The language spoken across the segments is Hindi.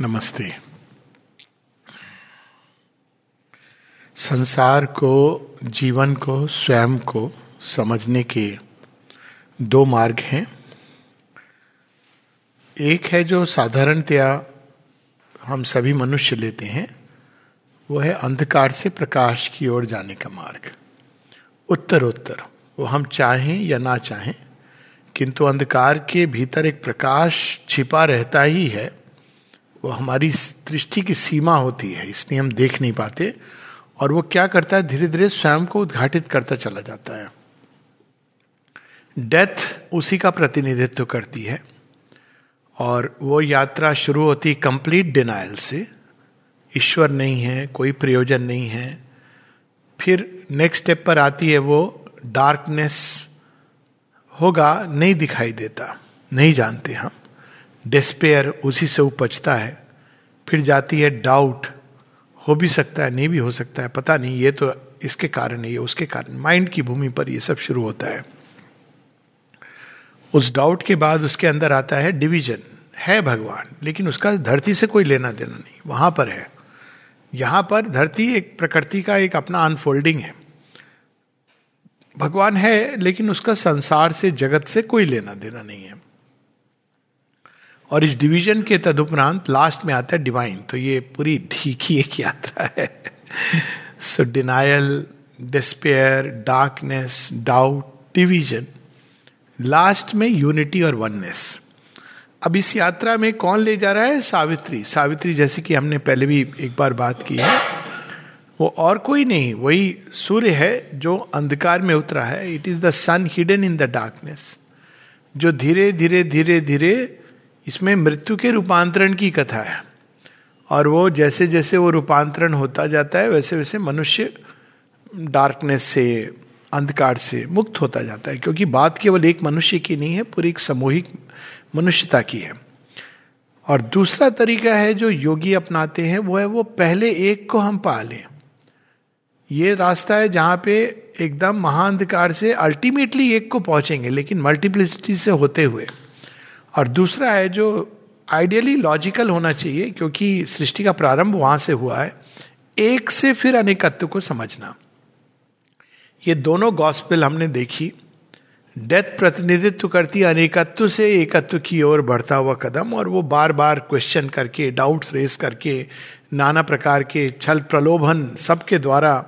नमस्ते। संसार को, जीवन को, स्वयं को समझने के दो मार्ग हैं। एक है जो साधारणतया हम सभी मनुष्य लेते हैं, वो है अंधकार से प्रकाश की ओर जाने का मार्ग। उत्तर उत्तर वो हम चाहें या ना चाहें, किंतु अंधकार के भीतर एक प्रकाश छिपा रहता ही है। वो हमारी दृष्टि की सीमा होती है, इसलिए हम देख नहीं पाते, और वो क्या करता है धीरे धीरे स्वयं को उद्घाटित करता चला जाता है। डेथ उसी का प्रतिनिधित्व करती है, और वो यात्रा शुरू होती कंप्लीट डिनाइल से। ईश्वर नहीं है, कोई प्रयोजन नहीं है। फिर नेक्स्ट स्टेप पर आती है वो डार्कनेस होगा, नहीं दिखाई देता, नहीं जानते हम। डिस्पेयर उसी से उपजता है। फिर जाती है डाउट हो भी सकता है, नहीं भी हो सकता है, पता नहीं, ये तो इसके कारण है, ये उसके कारण माइंड की भूमि पर ये सब शुरू होता है। उस डाउट के बाद उसके अंदर आता है डिवीज़न है भगवान, लेकिन उसका धरती से कोई लेना देना नहीं, वहाँ पर है। यहाँ पर धरती एक प्रकृति का एक अपना अनफोल्डिंग है। भगवान है, लेकिन उसका संसार से, जगत से कोई लेना देना नहीं है। और इस डिवीज़न के तदुपरांत लास्ट में आता है डिवाइन तो ये पूरी ही एक यात्रा है। So denial despair darkness doubt division last में यूनिटी और वननेस अब इस यात्रा में कौन ले जा रहा है? सावित्री। सावित्री जैसे कि हमने पहले भी एक बार बात की है। वो और कोई नहीं, वही सूर्य है जो अंधकार में उतरा है। It is the sun hidden in the darkness जो धीरे धीरे धीरे धीरे इसमें मृत्यु के रूपांतरण की कथा है। और वो जैसे जैसे वो रूपांतरण होता जाता है वैसे वैसे मनुष्य डार्कनेस से, अंधकार से मुक्त होता जाता है। क्योंकि बात केवल एक मनुष्य की नहीं है, पूरी एक सामूहिक मनुष्यता की है। और दूसरा तरीका है जो योगी अपनाते हैं, वो है वो पहले एक को हम पा लें। ये रास्ता है जहाँ पे एकदम महाअंधकार से अल्टीमेटली एक को पहुँचेंगे, लेकिन मल्टीप्लिसिटी से होते हुए। और दूसरा है जो आइडियली लॉजिकल होना चाहिए, क्योंकि सृष्टि का प्रारंभ वहाँ से हुआ है, एक से फिर अनेकत्व को समझना। ये दोनों गॉस्पेल हमने देखी। डेथ प्रतिनिधित्व करती अनेकत्व से, एकत्व की ओर बढ़ता हुआ कदम, और वो बार बार क्वेश्चन करके डाउट्स रेस करके, नाना प्रकार के छल प्रलोभन सबके द्वारा,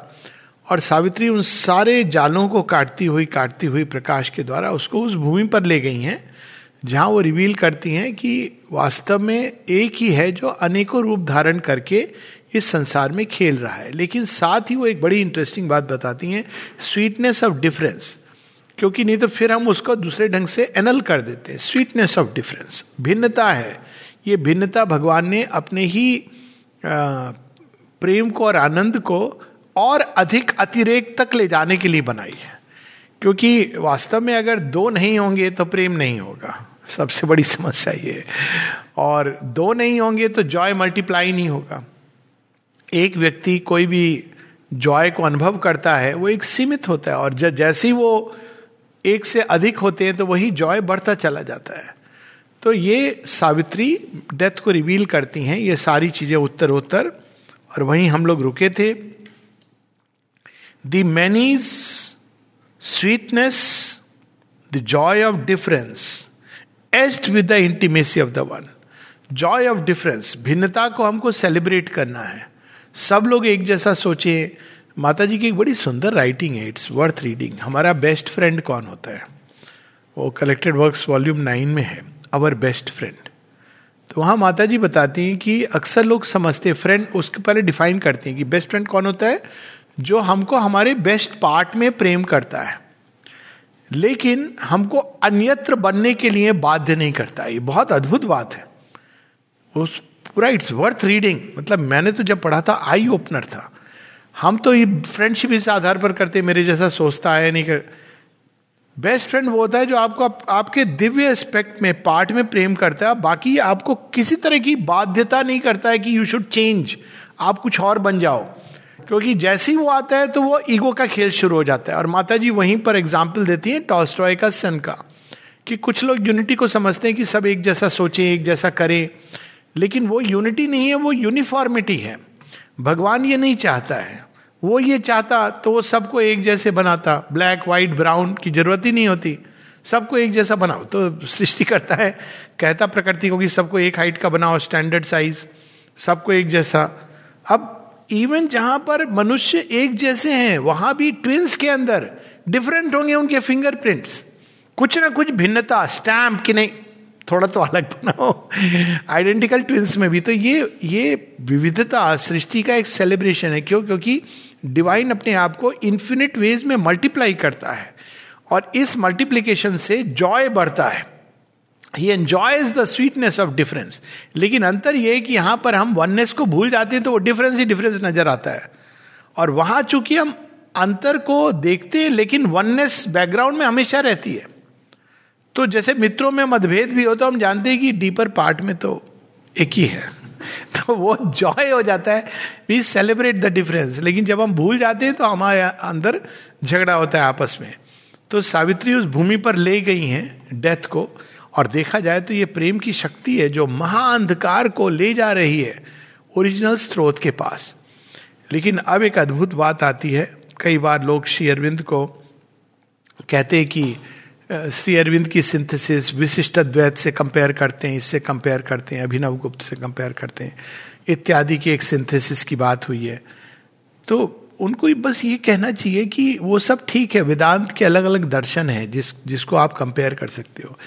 और सावित्री उन सारे जालों को काटती हुई काटती हुई प्रकाश के द्वारा उसको उस भूमि पर ले गई हैं। जहाँ वो रिवील करती हैं कि वास्तव में एक ही है जो अनेकों रूप धारण करके इस संसार में खेल रहा है। लेकिन साथ ही वो एक बड़ी इंटरेस्टिंग बात बताती हैं स्वीटनेस ऑफ़ डिफरेंस क्योंकि नहीं तो फिर हम उसको दूसरे ढंग से एनल कर देते हैं। स्वीटनेस ऑफ़ डिफरेंस भिन्नता है। ये भिन्नता भगवान ने अपने ही प्रेम को और आनंद को और अधिक अतिरेक तक ले जाने के लिए बनाई है। क्योंकि वास्तव में अगर दो नहीं होंगे तो प्रेम नहीं होगा। सबसे बड़ी समस्या ये और दो नहीं होंगे तो जॉय मल्टीप्लाई नहीं होगा। एक व्यक्ति कोई भी जॉय को अनुभव करता है, वो एक सीमित होता है। और जैसे ही वो एक से अधिक होते हैं तो वही जॉय बढ़ता चला जाता है। तो ये सावित्री डेथ को रिवील करती हैं। ये सारी चीज़ें उत्तर उत्तर और वहीं हम लोग रुके थे। The many's sweetness the joy of difference blest with the intimacy of the one joy of difference भिन्नता को हमको सेलिब्रेट करना है। सब लोग एक जैसा सोचे माता जी की एक बड़ी सुंदर राइटिंग है इट्स वर्थ रीडिंग हमारा बेस्ट फ्रेंड कौन होता है? वो कलेक्टेड वर्क्स वॉल्यूम नाइन में है अवर बेस्ट फ्रेंड तो वहाँ माता जी बताती हैं कि अक्सर लोग समझते हैं फ्रेंड उसके पहले डिफाइन करती हैं कि बेस्ट फ्रेंड कौन होता है? जो हमको हमारे बेस्ट पार्ट में प्रेम करता है। लेकिन हमको अन्यत्र बनने के लिए बाध्य नहीं करता ये बहुत अद्भुत बात है। उस पूरा इट्स वर्थ रीडिंग मतलब मैंने तो जब पढ़ा था आई ओपनर था। हम तो ये फ्रेंडशिप इस आधार पर करते मेरे जैसा सोचता है नहीं कर। बेस्ट फ्रेंड वो होता है जो आपको आप, आपके दिव्य एस्पेक्ट में पार्ट में प्रेम करता है। बाकी आपको किसी तरह की बाध्यता नहीं करता है कि यू शुड चेंज आप कुछ और बन जाओ। क्योंकि जैसे ही वो आता है तो वो ईगो का खेल शुरू हो जाता है। और माता जी वहीं पर एग्ज़ाम्पल देती है टॉस्ट्रॉय का सन का, कि कुछ लोग यूनिटी को समझते हैं कि सब एक जैसा सोचे, एक जैसा करें, लेकिन वो यूनिटी नहीं है, वो यूनिफॉर्मिटी है। भगवान ये नहीं चाहता है। वो ये चाहता तो वो सबको एक जैसे बनाता। ब्लैक व्हाइट ब्राउन की ज़रूरत ही नहीं होती। सबको एक जैसा बनाओ। तो सृष्टि करता है, कहता प्रकृति को कि सबको एक हाइट का बनाओ स्टैंडर्ड साइज़ सबको एक जैसा। अब इवन जहाँ पर मनुष्य एक जैसे हैं, वहाँ भी ट्विंस के अंदर डिफरेंट होंगे उनके फिंगरप्रिंट्स कुछ ना कुछ भिन्नता स्टैम्प कि नहीं, थोड़ा तो अलग बनाओ। आइडेंटिकल ट्विंस में भी। तो ये ये विविधता, सृष्टि का एक सेलिब्रेशन है क्यों? क्योंकि डिवाइन अपने आप को इन्फिनिट वेज में मल्टीप्लाई करता है। और इस मल्टीप्लीकेशन से जॉय बढ़ता है। He enjoys the sweetness of difference लेकिन अंतर यह कि यहाँ पर हम वननेस को भूल जाते हैं तो वो डिफरेंस ही डिफरेंस नज़र आता है। और वहाँ चूँकि हम अंतर को देखते हैं, लेकिन वननेस बैकग्राउंड में हमेशा रहती है। तो जैसे मित्रों में मतभेद भी हो तो हम जानते हैं कि डीपर पार्ट में तो एक ही है। तो वो जॉय हो जाता है। वी सेलिब्रेट द डिफरेंस लेकिन जब हम भूल जाते हैं तो हमारे अंदर झगड़ा होता है आपस में। तो सावित्री उस भूमि पर ले गई हैं डेथ को। और देखा जाए तो ये प्रेम की शक्ति है जो महाअंधकार को ले जा रही है ओरिजिनल स्रोत के पास। लेकिन अब एक अद्भुत बात आती है। कई बार लोग श्री अरविंद को कहते हैं कि श्री अरविंद की सिंथेसिस विशिष्ट द्वैत से कंपेयर करते हैं, इससे कंपेयर करते हैं, अभिनव गुप्त से कंपेयर करते हैं, इत्यादि की एक सिंथेसिस की बात हुई है। तो उनको बस ये कहना चाहिए कि वो सब ठीक है, वेदांत के अलग अलग दर्शन है, जिस, जिसको आप कंपेयर कर सकते हो।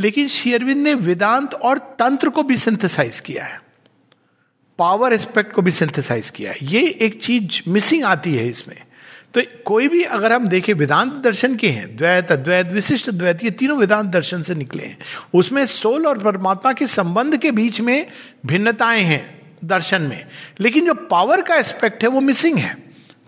लेकिन शेयरविंद ने वेदांत और तंत्र को भी सिंथेसाइज किया है। पावर एस्पेक्ट को भी सिंथेसाइज किया है। ये एक चीज़ मिसिंग आती है इसमें। तो कोई भी अगर हम देखें वेदांत दर्शन के हैं, द्वैत, अद्वैत, विशिष्ट द्वैत, ये तीनों वेदांत दर्शन से निकले हैं। उसमें सोल और परमात्मा के संबंध के बीच में भिन्नताएँ हैं दर्शन में। लेकिन जो पावर का एस्पेक्ट है वो मिसिंग है।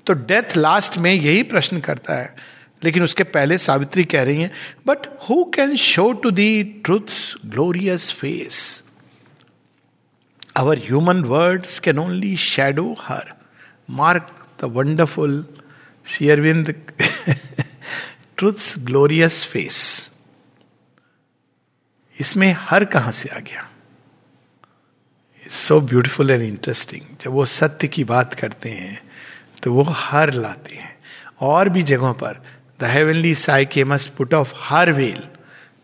तो डेथ लास्ट में यही प्रश्न करता है लेकिन उसके पहले सावित्री कह रही हैं but who can show to the truth glorious face our human words can only shadow her mark the wonderful शेयरविंद ट्रूथ्स ग्लोरियस फेस इसमें हर कहाँ से आ गया? सो ब्यूटिफुल एंड इंटरेस्टिंग जब वो सत्य की बात करते हैं तो वो हर लाते हैं। और भी जगहों पर the heavenly psyche must put off her veil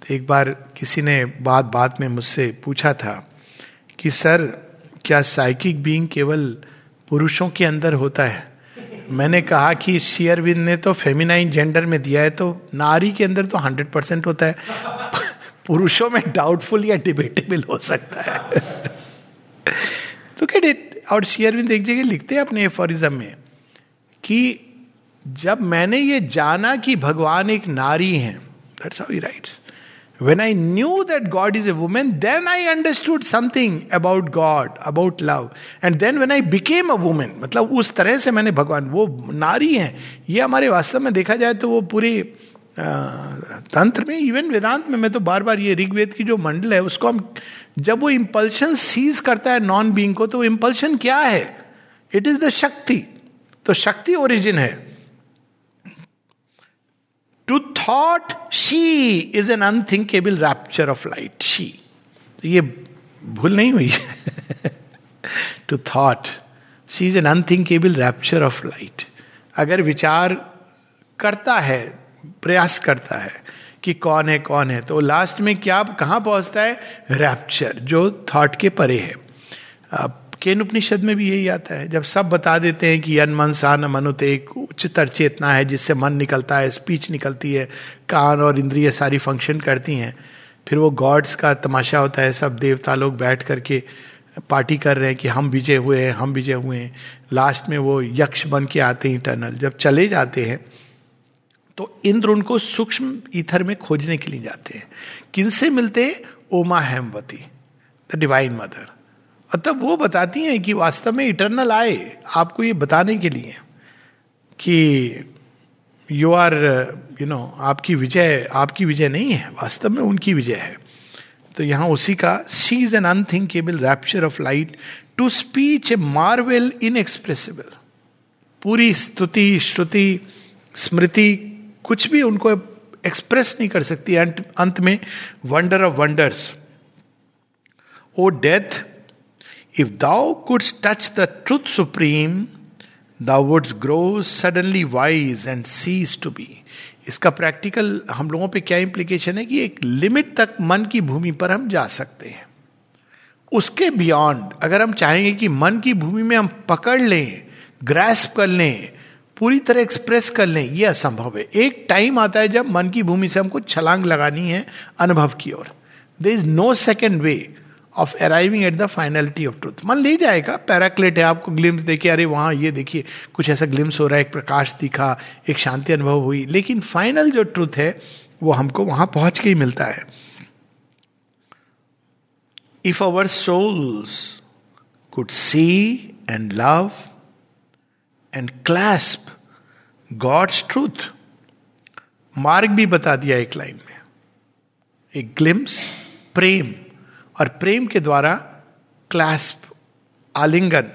तो एक बार किसी ने बात बात में मुझसे पूछा था कि, सर, क्या साइकिक बीइंग केवल पुरुषों के अंदर होता है? मैंने कहा कि शेयरविंद ने तो फेमिनाइन जेंडर में दिया है तो नारी के अंदर तो हंड्रेड परसेंट होता है। पुरुषों में डाउटफुल या डिबेटेबल हो सकता है। लुक एट इट और शेयरविंद एक जगह लिखते हैं अपने एफोरिज्म में कि जब मैंने ये जाना कि भगवान एक नारी हैं that's how he writes When I knew that God is a woman then I understood something about God about love and then when I became a woman, मतलब उस तरह से मैंने भगवान वो नारी हैं ये हमारे वास्तव में देखा जाए तो वो पूरे तंत्र में इवन वेदांत में मैं तो बार बार ये ऋग्वेद की जो मंडल है उसको हम जब वो इंपल्शन सीज करता है नॉन बींग को तो वो इंपल्शन क्या है? इट इज़ द शक्ति. तो शक्ति ओरिजिन है। To thought she is an unthinkable rapture of light she तो ये भूल नहीं हुई। To thought she is an unthinkable rapture of light अगर विचार करता है, प्रयास करता है कि कौन है कौन है तो लास्ट में क्या, कहाँ पहुँचता है? रैप्चर जो थॉट के परे है। केन उपनिषद में भी यही आता है। जब सब बता देते हैं कि अन मन सा न मनुत एक उच्चतर चेतना है, जिससे मन निकलता है, स्पीच निकलती है, कान और इंद्रिय सारी फ़ंक्शन करती हैं, फिर वो गॉड्स का तमाशा होता है। सब देवता लोग बैठ करके पार्टी कर रहे हैं कि हम विजय हुए हैं, हम विजय हुए हैं। लास्ट में वो यक्ष बन के आते हैं इंटरनल जब चले जाते हैं तो इंद्र उनको सूक्ष्म ईथर में खोजने के लिए जाते हैं। किनसे मिलते ओमा हेमवती द डिवाइन मदर तब वो बताती हैं कि वास्तव में इटरनल आए आपको ये बताने के लिए कि यू आर यू नो आपकी विजय आपकी विजय नहीं है, वास्तव में उनकी विजय है। तो यहाँ उसी का she is an unthinkable rapture of light to speech a marvel inexpressible पूरी स्तुति, श्रुति, स्मृति कुछ भी उनको एक्सप्रेस नहीं कर सकती। अंत में wonder of wonders O death if thou couldst touch the truth supreme thou wouldst grow suddenly wise and cease to be इसका प्रैक्टिकल हम लोगों पे क्या इंप्लीकेशन है कि एक लिमिट तक मन की भूमि पर हम जा सकते हैं। उसके बियॉन्ड अगर हम चाहेंगे कि मन की भूमि में हम पकड़ लें ग्रेस्प कर लें, पूरी तरह एक्सप्रेस कर लें यह असंभव है। एक टाइम आता है जब मन की भूमि से हमको छलांग लगानी है अनुभव की ओर। There is no second way of arriving at the finality of truth मन ले जाएगा पैराक्लेट है, आपको ग्लिम्स देखिए, अरे वहाँ, ये देखिए, कुछ ऐसा ग्लिम्स हो रहा है, एक प्रकाश दिखा, एक शांति अनुभव हुई। लेकिन फाइनल जो ट्रूथ है, वो हमको वहाँ पहुँच के ही मिलता है। If our souls could see and love and clasp God's truth मार्ग भी बता दिया एक लाइन में। एक ग्लिम्स प्रेम। और प्रेम के द्वारा क्लैस्प आलिंगन।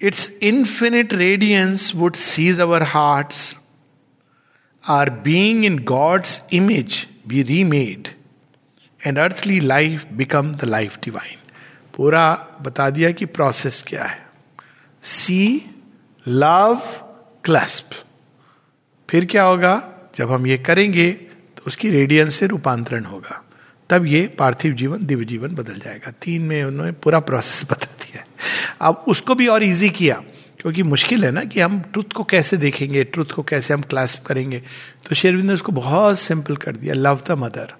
Its infinite radiance would seize our hearts our being in God's image be remade and earthly life become the life divine पूरा बता दिया कि प्रोसेस क्या है। सी लव क्लस्प फिर क्या होगा? जब हम ये करेंगे तो उसकी रेडियंस से रूपांतरण होगा। तब ये पार्थिव जीवन, दिव्य जीवन बदल जाएगा। तीन में उन्होंने पूरा प्रोसेस बता दिया अब उसको भी और इजी किया, क्योंकि मुश्किल है ना कि हम ट्रुथ को कैसे देखेंगे ट्रुथ को कैसे हम क्लास्प करेंगे। तो शेरविंद ने उसको बहुत सिंपल कर दिया लव द मदर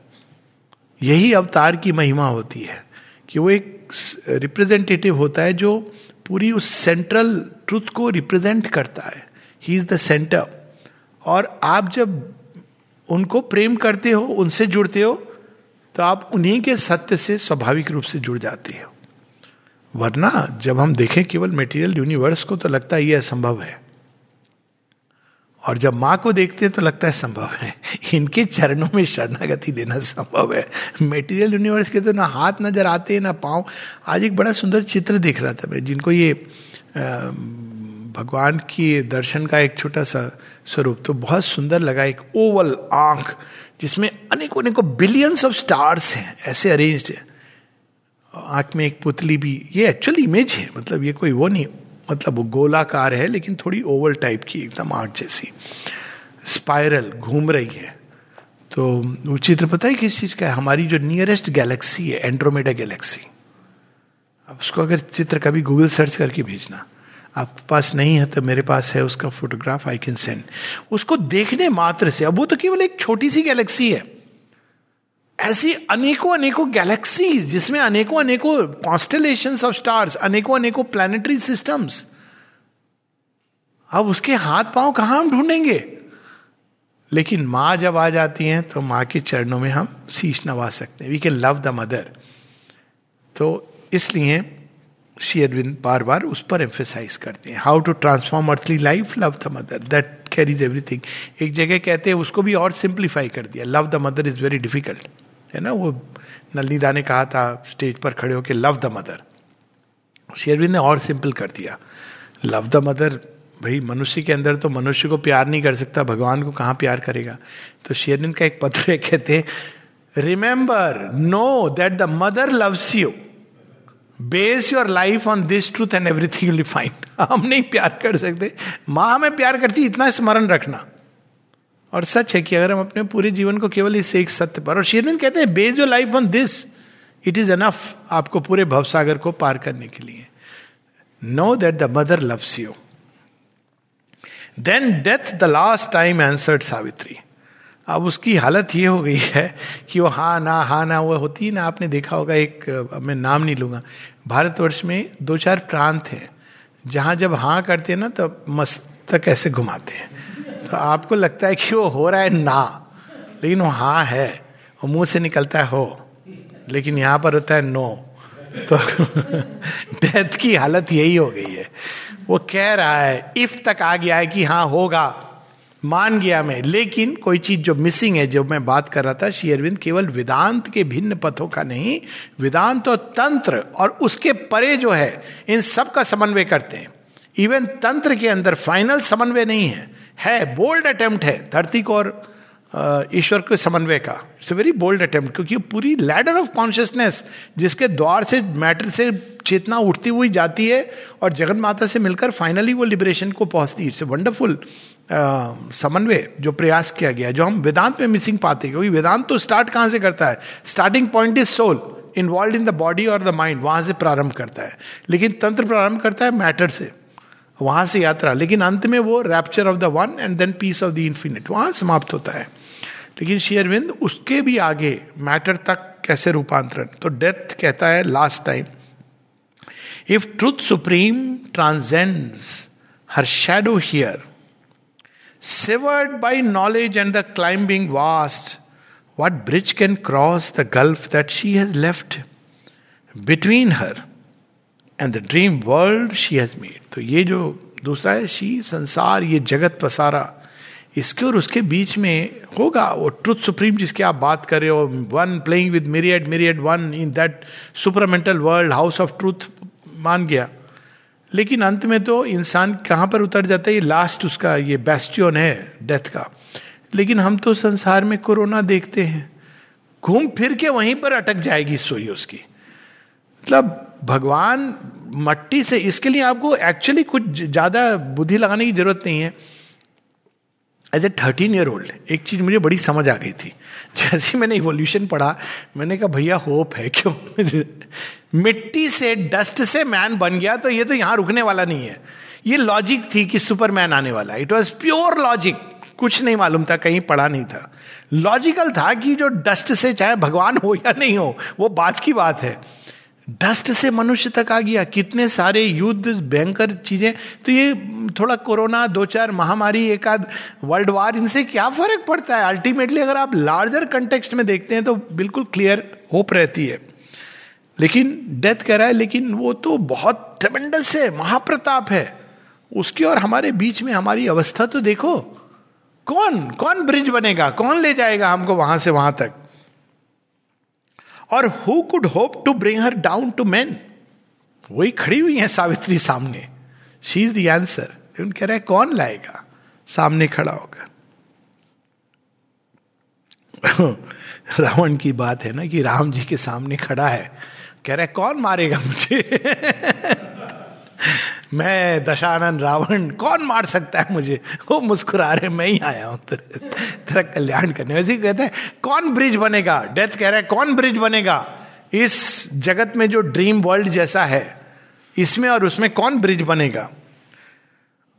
यही अवतार की महिमा होती है कि वो एक रिप्रेजेंटेटिव होता है जो पूरी उस सेंट्रल ट्रुथ को रिप्रेजेंट करता है। ही इज़ द सेंटर और आप जब उनको प्रेम करते हो, उनसे जुड़ते हो तो आप उन्हीं के सत्य से स्वाभाविक रूप से जुड़ जाते हो। वरना जब हम देखें केवल मेटीरियल यूनिवर्स को तो लगता है यह असंभव है। और जब माँ को देखते हैं तो लगता है संभव है। इनके चरणों में शरणागति देना संभव है। मेटीरियल यूनिवर्स के तो ना हाथ नज़र आते हैं ना पाँव। आज एक बड़ा सुंदर चित्र दिख रहा था मैं, जिनको ये भगवान की दर्शन का एक छोटा सा स्वरूप तो बहुत सुंदर लगा एक ओवल आँख। जिसमें अनेकों अनेकों बिलियंस ऑफ़ स्टार्स हैं, ऐसे अरेंज्ड है। आँख में एक पुतली भी, ये एक्चुअल इमेज है मतलब ये कोई वो नहीं मतलब वो गोलाकार है, लेकिन थोड़ी ओवल टाइप की, एकदम आर्ट जैसी। स्पाइरल घूम रही है। तो वो चित्र पता है किस चीज़ का है? हमारी जो नियरेस्ट गैलेक्सी है एंड्रोमेडा गैलेक्सी अब उसको अगर चित्र कभी गूगल सर्च करके भेजना। आपके पास नहीं है तो मेरे पास है उसका फोटोग्राफ आई कैन सेंड उसको देखने मात्र से, अब वो तो केवल एक छोटी सी गैलेक्सी है। ऐसी अनेकों अनेकों गैलेक्सीज जिसमें अनेकों अनेकों कॉन्स्टलेशन ऑफ़ स्टार्स अनेकों अनेकों प्लानिटरी सिस्टम्स अब उसके हाथ पाँव कहाँ हम ढूंढेंगे? लेकिन माँ जब आ जाती हैं तो माँ के चरणों में हम शीश नवा सकते हैं। We can love the mother तो इसलिए श्री अरविंद बार बार उस पर एम्फेसाइज करते हैं। How to transform earthly life love the mother that carries everything एक जगह कहते हैं, उसको भी और सिंप्लीफाई कर दिया। Love the mother is very difficult है ना? वो नलनीदा ने कहा था स्टेज पर खड़े होकर लव द मदर शेरविंद ने और सिंपल कर दिया। लव द मदर भाई, मनुष्य के अंदर तो मनुष्य को प्यार नहीं कर सकता, भगवान को कहाँ प्यार करेगा? तो शेरविंद का एक पत्र है, कहते हैं remember know that the mother loves you base your life on this truth and everything will find हम नहीं प्यार कर सकते। माँ हमें प्यार करती इतना स्मरण रखना। और सच है कि अगर हम अपने पूरे जीवन को केवल इस एक सत्य पर, और शेरविंद कहते हैं base your life on this it is enough आपको पूरे भवसागर को पार करने के लिए। Know that the mother loves you then death the last time answered Savitri अब उसकी हालत ये हो गई है कि वो हाँ ना हाँ ना, वो होती है ना, आपने देखा होगा, एक, मैं नाम नहीं लूँगा। भारतवर्ष में दो चार प्रांत हैं। जहाँ जब हाँ करते हैं ना तो मस्तक ऐसे घुमाते हैं। तो आपको लगता है कि वो हो रहा है ना, लेकिन वो हाँ है। वो मुँह से निकलता है हो, लेकिन यहाँ पर होता है नो। तो डेथ की हालत यही हो गई है। वो कह रहा है, इफ़ तक आ गया है कि हाँ होगा। मान गया मैं। लेकिन कोई चीज़ जो मिसिंग है, जो मैं बात कर रहा था, श्री अरविंद, केवल वेदांत के भिन्न पथों का नहीं, वेदांत और तंत्र और उसके परे जो है, इन सब का समन्वय करते हैं। इवन तंत्र के अंदर फाइनल समन्वय नहीं है। है बोल्ड अटेम्प्ट है धरती को और ईश्वर के समन्वय का। इट्स वेरी बोल्ड अटेम्प्ट क्योंकि पूरी लैडर ऑफ़ कॉन्शियसनेस जिसके द्वार से मैटर से चेतना उठती हुई जाती है और जगन माता से मिलकर फाइनली वो लिबरेशन को पहुँचती है। इट्स वंडरफुल समन्वय, जो प्रयास किया गया, जो हम वेदांत में मिसिंग पाते क्योंकि वेदांत तो स्टार्ट कहाँ से करता है? Starting point is soul involve in the body और द माइंड, वहाँ से प्रारंभ करता है। लेकिन तंत्र प्रारंभ करता है मैटर से, वहाँ से यात्रा। लेकिन अंत में वो rapture of the one and then peace of the infinite वहाँ समाप्त होता है। लेकिन शेयरविंद उसके भी आगे मैटर तक कैसे रूपांतरण? तो डेथ कहता है last time if truth supreme transcends her shadow here severed by knowledge and the climbing vast, what bridge can cross the gulf that she has left between her and the dream world she has made? तो ये जो दूसरा है शी संसार ये जगत पसारा इसके और उसके बीच में होगा वो ट्रुथ सुप्रीम जिसकी आप बात कर रहे हो one playing with myriad myriad one in that supermental world house of truth मान गया लेकिन अंत में तो इंसान कहाँ पर उतर जाता है? ये लास्ट उसका, ये बेस्टियन है डेथ का। लेकिन हम तो संसार में कोरोना देखते हैं। घूम फिर के वहीं पर अटक जाएगी सोई उसकी। मतलब भगवान मट्टी से, इसके लिए आपको एक्चुअली कुछ ज़्यादा बुद्धि लगाने की ज़रूरत नहीं है। As a thirteen year old एक चीज़ मुझे बड़ी समझ आ गई थी। जैसे मैंने इवोल्यूशन पढ़ा, मैंने कहा, भैया होप है क्यों? मिट्टी से डस्ट से मैन बन गया तो ये तो यहाँ रुकने वाला नहीं है। ये लॉजिक थी कि सुपरमैन आने वाला। इट वॉज़ प्योर लॉजिक कुछ नहीं मालूम था, कहीं पढ़ा नहीं था। लॉजिकल था कि जो डस्ट से चाहे भगवान हो या नहीं हो, वो बात की बात है। डस्ट से मनुष्य तक आ गया। कितने सारे युद्ध, भयंकर चीज़ें। तो ये थोड़ा कोरोना दो चार महामारी, एक आध वर्ल्ड वार, इनसे क्या फ़र्क पड़ता है? अल्टीमेटली अगर आप लार्जर कंटेक्स्ट में देखते हैं तो बिल्कुल क्लियर होप रहती है। लेकिन डेथ कह रहा है, लेकिन वो तो बहुत ट्रेमेंडस है, महाप्रताप है। उसकी और हमारे बीच में हमारी अवस्था तो देखो। कौन कौन ब्रिज बनेगा? कौन ले जाएगा हमको वहाँ से वहाँ तक? और who could hope to bring her down to man वही खड़ी हुई है सावित्री सामने। शी इज़ द आंसर कह रहे कौन लाएगा? सामने खड़ा होकर। रावण की बात है ना कि राम जी के सामने खड़ा है। कह रहे कौन मारेगा मुझे? मैं दशानन रावण कौन मार सकता है मुझे? वो मुस्कुरा रहे मैं ही आया हूँ तेरे, कल्याण करने। वैसे कहते हैं कौन ब्रिज बनेगा? डेथ कह रहा है कौन ब्रिज बनेगा? इस जगत में जो ड्रीम वर्ल्ड जैसा है इसमें और उसमें कौन ब्रिज बनेगा?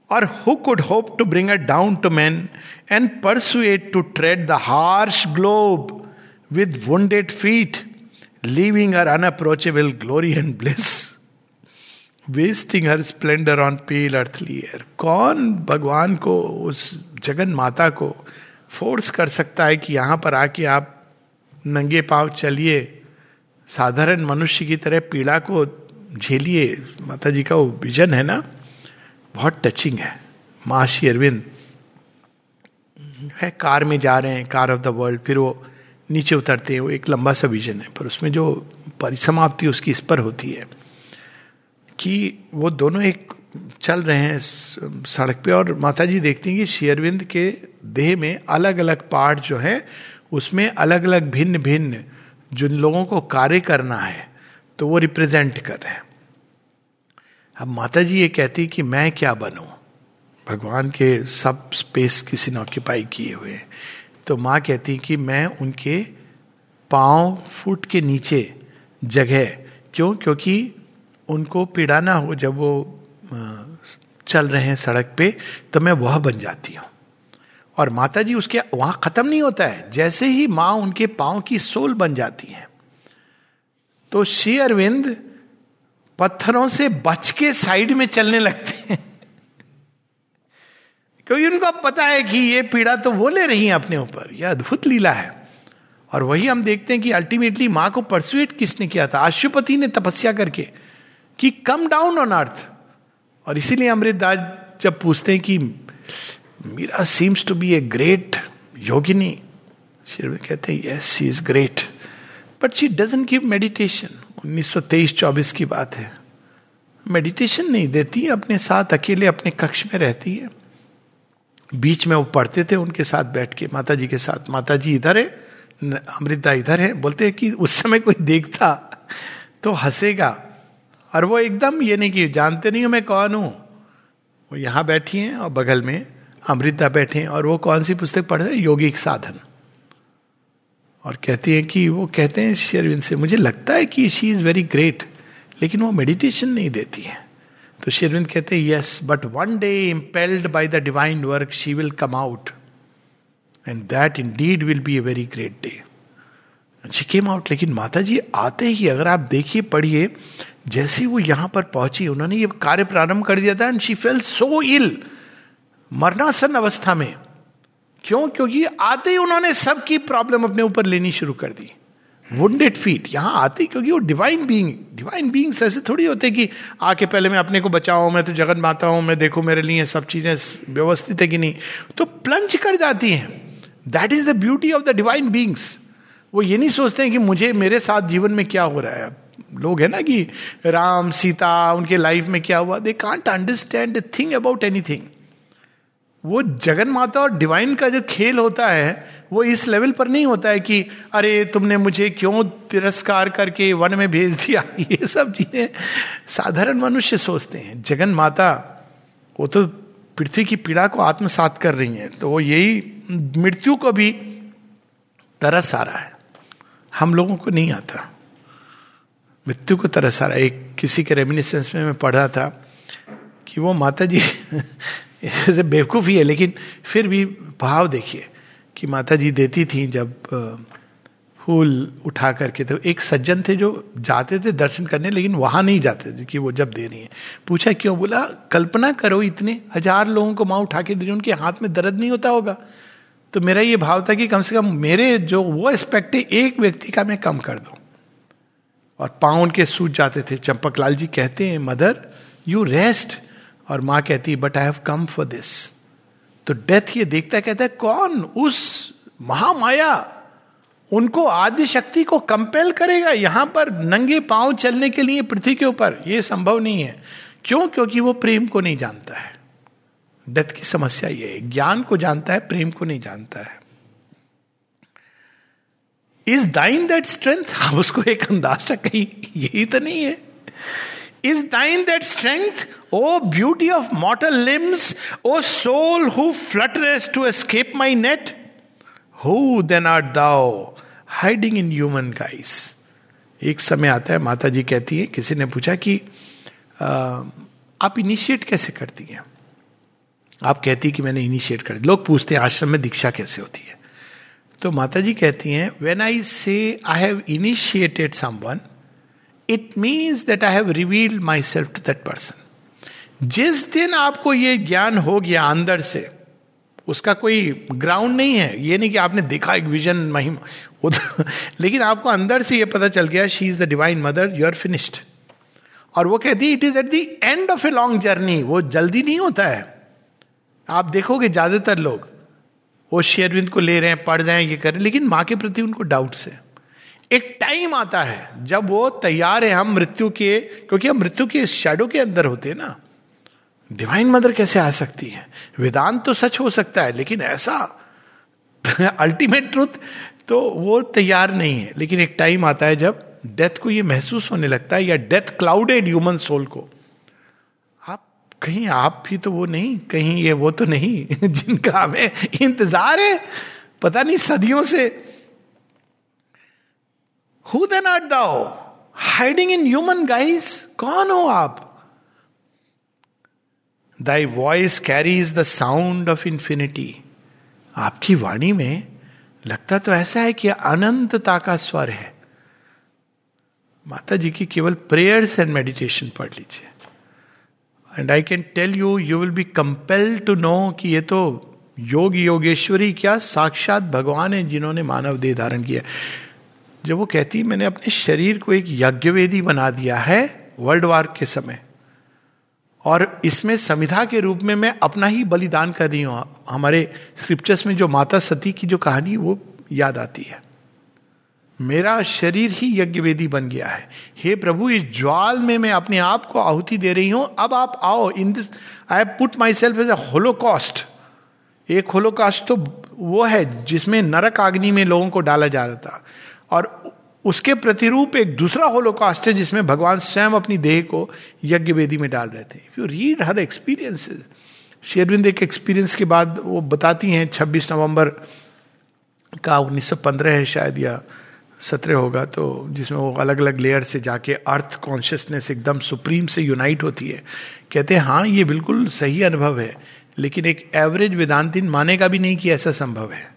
और who could hope to bring a down to man and persuade to tread the harsh globe with wounded feet leaving her unapproachable glory and bliss wasting her splendour on pale earthly air कौन भगवान को, उस जगन माता को फोर्स कर सकता है कि यहाँ पर आके आप नंगे पाँव चलिए, साधारण मनुष्य की तरह पीड़ा को झेलिए? माता जी का वो विजन है ना? बहुत टचिंग है। माँ श्री अरविंद है, कार में जा रहे हैं, कार ऑफ़ द वर्ल्ड फिर वो नीचे उतरते हैं, वो एक लंबा सा विजन है, पर उसमें जो परिसमाप्ति उसकी इस पर होती है। कि वो दोनों एक चल रहे हैं सड़क पे और माता जी देखती हैं कि शेयरविंद के देह में अलग अलग पार्ट जो है, उसमें अलग अलग भिन्न भिन्न जिन लोगों को कार्य करना है तो वो रिप्रेजेंट कर रहे हैं। अब माता जी ये कहती कि मैं क्या बनूं? भगवान के सब स्पेस किसी ने ऑक्यूपाई किए हुए तो माँ कहती कि मैं उनके पाँव फुट के नीचे जगह, क्यों? क्योंकि उनको पीड़ा ना हो जब वो चल रहे हैं सड़क पे तो मैं वह बन जाती हूँ। और माता जी उसके, वहाँ खत्म नहीं होता है। जैसे ही माँ उनके पाँव की सोल बन जाती है तो श्री अरविंद पत्थरों से बच के साइड में चलने लगते हैं। क्योंकि उनको पता है कि ये पीड़ा तो वो ले रही है अपने ऊपर। यह अद्भुत लीला है। और वही हम देखते हैं कि अल्टीमेटली माँ को परसुएट किसने किया था? अशुपति ने तपस्या करके। कि कम डाउन ऑन अर्थ और इसीलिए अमृतदास जब पूछते हैं कि Meera seems to be a great yogini Shiv कहते हैं yes she is great but she doesn't give meditation उन्नीस सौ तेईस चौबीस की बात है। मेडिटेशन नहीं देती अपने साथ अकेले अपने कक्ष में रहती है। बीच में वो पढ़ते थे, उनके साथ बैठ के माता जी के साथ। माता जी इधर है अमृता इधर है। बोलते हैं कि उस समय कोई देखता तो हंसेगा। और वो एकदम ये नहीं कि जानते नहीं हो मैं कौन हूँ। वो यहाँ बैठी हैं और बगल में अमृता बैठे हैं और वो कौन सी पुस्तक पढ़ रहे योगिक साधन। और कहती हैं कि वो कहते हैं शेरविंद से मुझे लगता है कि शी इज़ वेरी ग्रेट लेकिन वो मेडिटेशन नहीं देती है। तो शेरविंद कहते हैं yes but one day impelled by the divine work she will come out and that indeed will be a very great day she came out लेकिन माता जी आते ही अगर आप देखिए, पढ़िए, जैसे वो यहाँ पर पहुँची, उन्होंने ये कार्य प्रारंभ कर दिया था and she fell so ill मरनासन अवस्था में। क्यों? क्योंकि आते ही उन्होंने सबकी प्रॉब्लम अपने ऊपर लेनी शुरू कर दी। वुंडेड फीट यहाँ आती क्योंकि वो डिवाइन बीइंग डिवाइन बीइंग्स ऐसे थोड़ी होते कि आके पहले मैं अपने को बचाऊं, मैं तो जगत माता हूँ, मैं देखू मेरे लिए सब चीज़ें व्यवस्थित है कि नहीं। तो प्लंज कर जाती हैं। That is the beauty of the divine beings वो ये नहीं सोचते हैं कि मुझे, मेरे साथ जीवन में क्या हो रहा है। लोग है ना कि राम, सीता, उनके लाइफ में क्या हुआ? They can't understand thing about anything वो जगन माता और डिवाइन का जो खेल होता है, वो इस लेवल पर नहीं होता है कि, अरे, तुमने मुझे क्यों तिरस्कार करके वन में भेज दिया? ये सब चीज़ें साधारण मनुष्य सोचते हैं। जगन माता वो तो पृथ्वी की पीड़ा को आत्मसात कर रही हैं तो वो यही मृत्यु को भी तरस आ रहा है। हम लोगों को नहीं आता। मृत्यु को तरस आ रहा एक किसी के रेमिनिसेंस में मैं पढ़ा था कि वो माता जी ऐसे बेवकूफ़ी है लेकिन फिर भी भाव देखिए कि माता जी देती थी जब फूल उठा करके। तो एक सज्जन थे जो जाते थे दर्शन करने, लेकिन वहाँ नहीं जाते थे कि वो जब दे रही है। पूछा, क्यों? बोला, कल्पना करो इतने हज़ार लोगों को माँ उठा के दे रही उनके हाथ में दर्द नहीं होता होगा? तो मेरा ये भाव था कि कम से कम मेरे जो वो एस्पेक्ट है, एक व्यक्ति का मैं कम कर दू। और पाँव उनके सूझ जाते थे। चंपक लाल जी कहते हैं, मदर यू रेस्ट और माँ कहती but I have come for this तो डेथ ये देखता कहता है, कौन उस महामाया उनको आदि शक्ति को कंपेल करेगा यहाँ पर नंगे पाँव चलने के लिए पृथ्वी के ऊपर? यह संभव नहीं है। क्यों? क्योंकि वो प्रेम को नहीं जानता है। डेथ की समस्या ये है। ज्ञान को जानता है प्रेम को नहीं जानता है। इज़ दाइन दैट स्ट्रेंथ आप उसको एक अंदाज़ा कहीं यही तो नहीं है। Is thine that strength O beauty of mortal limbs O soul who flutterest to escape my net who then art thou hiding in human guise एक समय आता है माता जी कहती है किसी ने पूछा कि आ, आप इनिशिएट कैसे करती हैं? आप कहती कि मैंने इनिशिएट कर लोग पूछते हैं, आश्रम में दीक्षा कैसे होती है? तो माता जी कहती हैं when I say I have initiated someone it means that I have revealed myself to that person जिस दिन आपको ये ज्ञान हो गया अंदर से, उसका कोई ग्राउंड नहीं है। ये नहीं कि आपने देखा एक विजन महिम तो लेकिन आपको अंदर से ये पता चल गया she is the divine mother you are finished और वो कहती है it is at the end of a long journey वो जल्दी नहीं होता है। आप देखोगे ज़्यादातर लोग वो शेयरविंद को ले रहे हैं, पढ़ रहे हैं, ये कर रहे हैं, लेकिन माँ के प्रति उनको डाउट है। एक टाइम आता है जब वो तैयार है हम मृत्यु के, क्योंकि हम मृत्यु के शेडो के अंदर होते हैं ना। डिवाइन मदर कैसे आ सकती है? वेदांत तो सच हो सकता है, लेकिन ऐसा अल्टीमेट ट्रुथ तो वो तैयार नहीं है। लेकिन एक टाइम आता है जब डेथ को ये महसूस होने लगता है या डेथ क्लाउडेड ह्यूमन सोल को। कहीं आप भी तो वो नहीं, कहीं ये वो तो नहीं, जिनका हमें इंतज़ार है, पता नहीं सदियों से। Who then art thou hiding in human guise कौन हो आप? Thy voice carries the sound of infinity आपकी वाणी में लगता तो ऐसा है कि अनंतता का स्वर है। माता जी की केवल प्रेयर्स एंड मेडिटेशन पढ़ लीजिए। And I can tell you you will be compel to know कि ये तो योग योगेश्वरी क्या साक्षात भगवान है जिन्होंने मानव देह धारण किया जब वो कहती, मैंने अपने शरीर को एक यज्ञवेदी बना दिया है वर्ल्ड वार के समय। और इसमें समिधा के रूप में मैं अपना ही बलिदान कर रही हूँ। हमारे स्क्रिप्चर्स में जो माता सती की जो कहानी, वो याद आती है। मेरा शरीर ही यज्ञ वेदी बन गया है। हे प्रभु, इस ज्वाल में मैं अपने आप को आहुति दे रही हूँ। अब आप आओ, in this I put myself as a holocaust एक होलोकास्ट तो वो है जिसमें नरक आग्नि में लोगों को डाला जा रहा था। और उसके प्रतिरूप एक दूसरा होलोकास्ट है जिसमें भगवान स्वयं अपनी देह को यज्ञ वेदी में डाल रहे थे। If you read her experiences शेरविंद एक एक्सपीरियंस के बाद वो बताती हैं 26 नवंबर का 1915 है शायद या सत्रह होगा तो जिसमें वो अलग अलग लेयर से जाके अर्थ कॉन्शियसनेस एकदम सुप्रीम से यूनाइट होती है। कहते हैं हाँ ये बिल्कुल सही अनुभव है, लेकिन एक एवरेज वेदांतिन मानेगा भी नहीं कि ऐसा संभव है।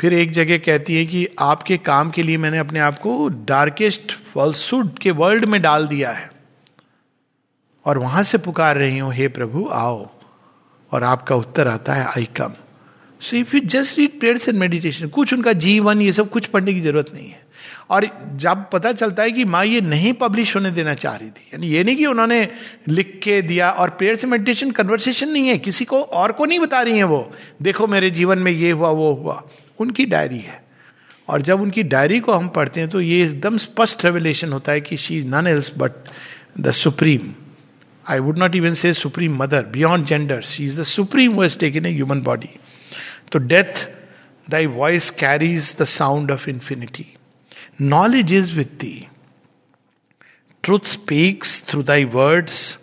फिर एक जगह कहती है कि, आपके काम के लिए मैंने अपने आप को डार्केस्ट फॉल्सूड के वर्ल्ड में डाल दिया है। और वहाँ से पुकार रही हूँ, हे प्रभु, आओ। और आपका उत्तर आता है I come so if you just read prayers and meditation कुछ उनका जीवन, ये सब कुछ पढ़ने की ज़रूरत नहीं है। और जब पता चलता है कि माँ ये नहीं पब्लिश होने देना चाह रही थी, यानी ये नहीं कि उन्होंने लिख के दिया और प्रेयर से मेडिटेशन कन्वर्सेशन नहीं है, किसी को और को नहीं बता रही है वो, देखो मेरे जीवन में ये हुआ, वो हुआ। उनकी डायरी है। और जब उनकी डायरी को हम पढ़ते हैं तो ये एकदम स्पष्ट रेवलेशन होता है कि she is none else but the supreme I would not even say supreme mother beyond gender she is the supreme वो टेकन ए ह्यूमन बॉडी तो death thy voice carries the sound of infinity knowledge is with thee truth speaks through thy words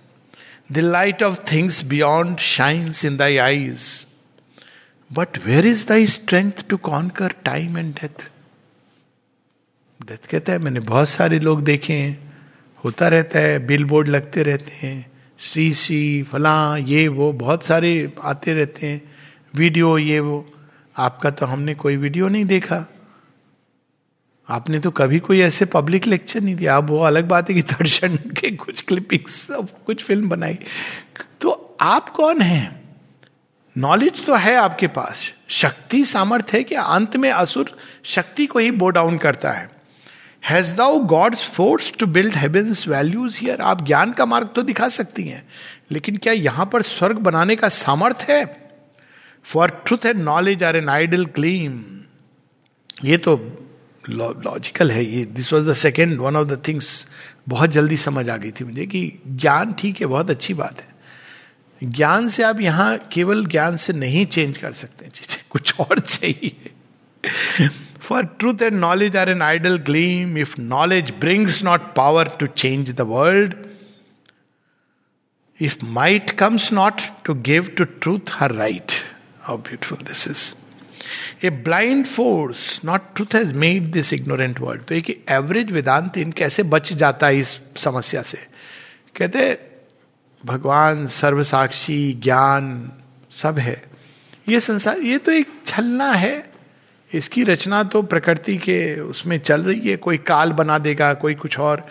the light of things beyond shines in thy eyes but where is thy strength to conquer time and death death कहता है, मैंने बहुत सारे लोग देखे हैं। होता रहता है बिल बोर्ड लगते रहते हैं। श्री श्री, फला, ये, वो, बहुत सारे आते रहते हैं। वीडियो ये वो। आपका तो हमने कोई वीडियो नहीं देखा। आपने तो कभी कोई ऐसे पब्लिक लेक्चर नहीं दिया। अब वो अलग बात है कि दर्शन के कुछ क्लिपिंग्स कुछ फ़िल्म बनाई। तो आप कौन हैं? नॉलेज तो है आपके पास। शक्ति सामर्थ्य है कि अंत में असुर शक्ति को ही बो डाउन करता है। Has thou God's force to build heaven's values here आप ज्ञान का मार्ग तो दिखा सकती हैं। लेकिन क्या यहाँ पर स्वर्ग बनाने का सामर्थ्य है? For truth and knowledge are an idle gleam ये तो लॉजिकल है ये. This was the second one of the things बहुत जल्दी समझ आ गई थी मुझे कि ज्ञान ठीक है, बहुत अच्छी बात है। ज्ञान से आप यहाँ केवल ज्ञान से नहीं चेंज कर सकते चीज़ें कुछ और चाहिए। For truth and knowledge are an idle gleam if knowledge brings not power to change the world if might comes not to give to truth her right how beautiful this is a blind force not truth has made this ignorant world तो एक एवरेज वेदांत इन कैसे बच जाता है इस समस्या से? कहते भगवान, सर्वसाक्षी, ज्ञान, सब है। ये संसार, ये तो एक छलना है। इसकी रचना तो प्रकृति के उसमें चल रही है। कोई काल बना देगा, कोई कुछ और।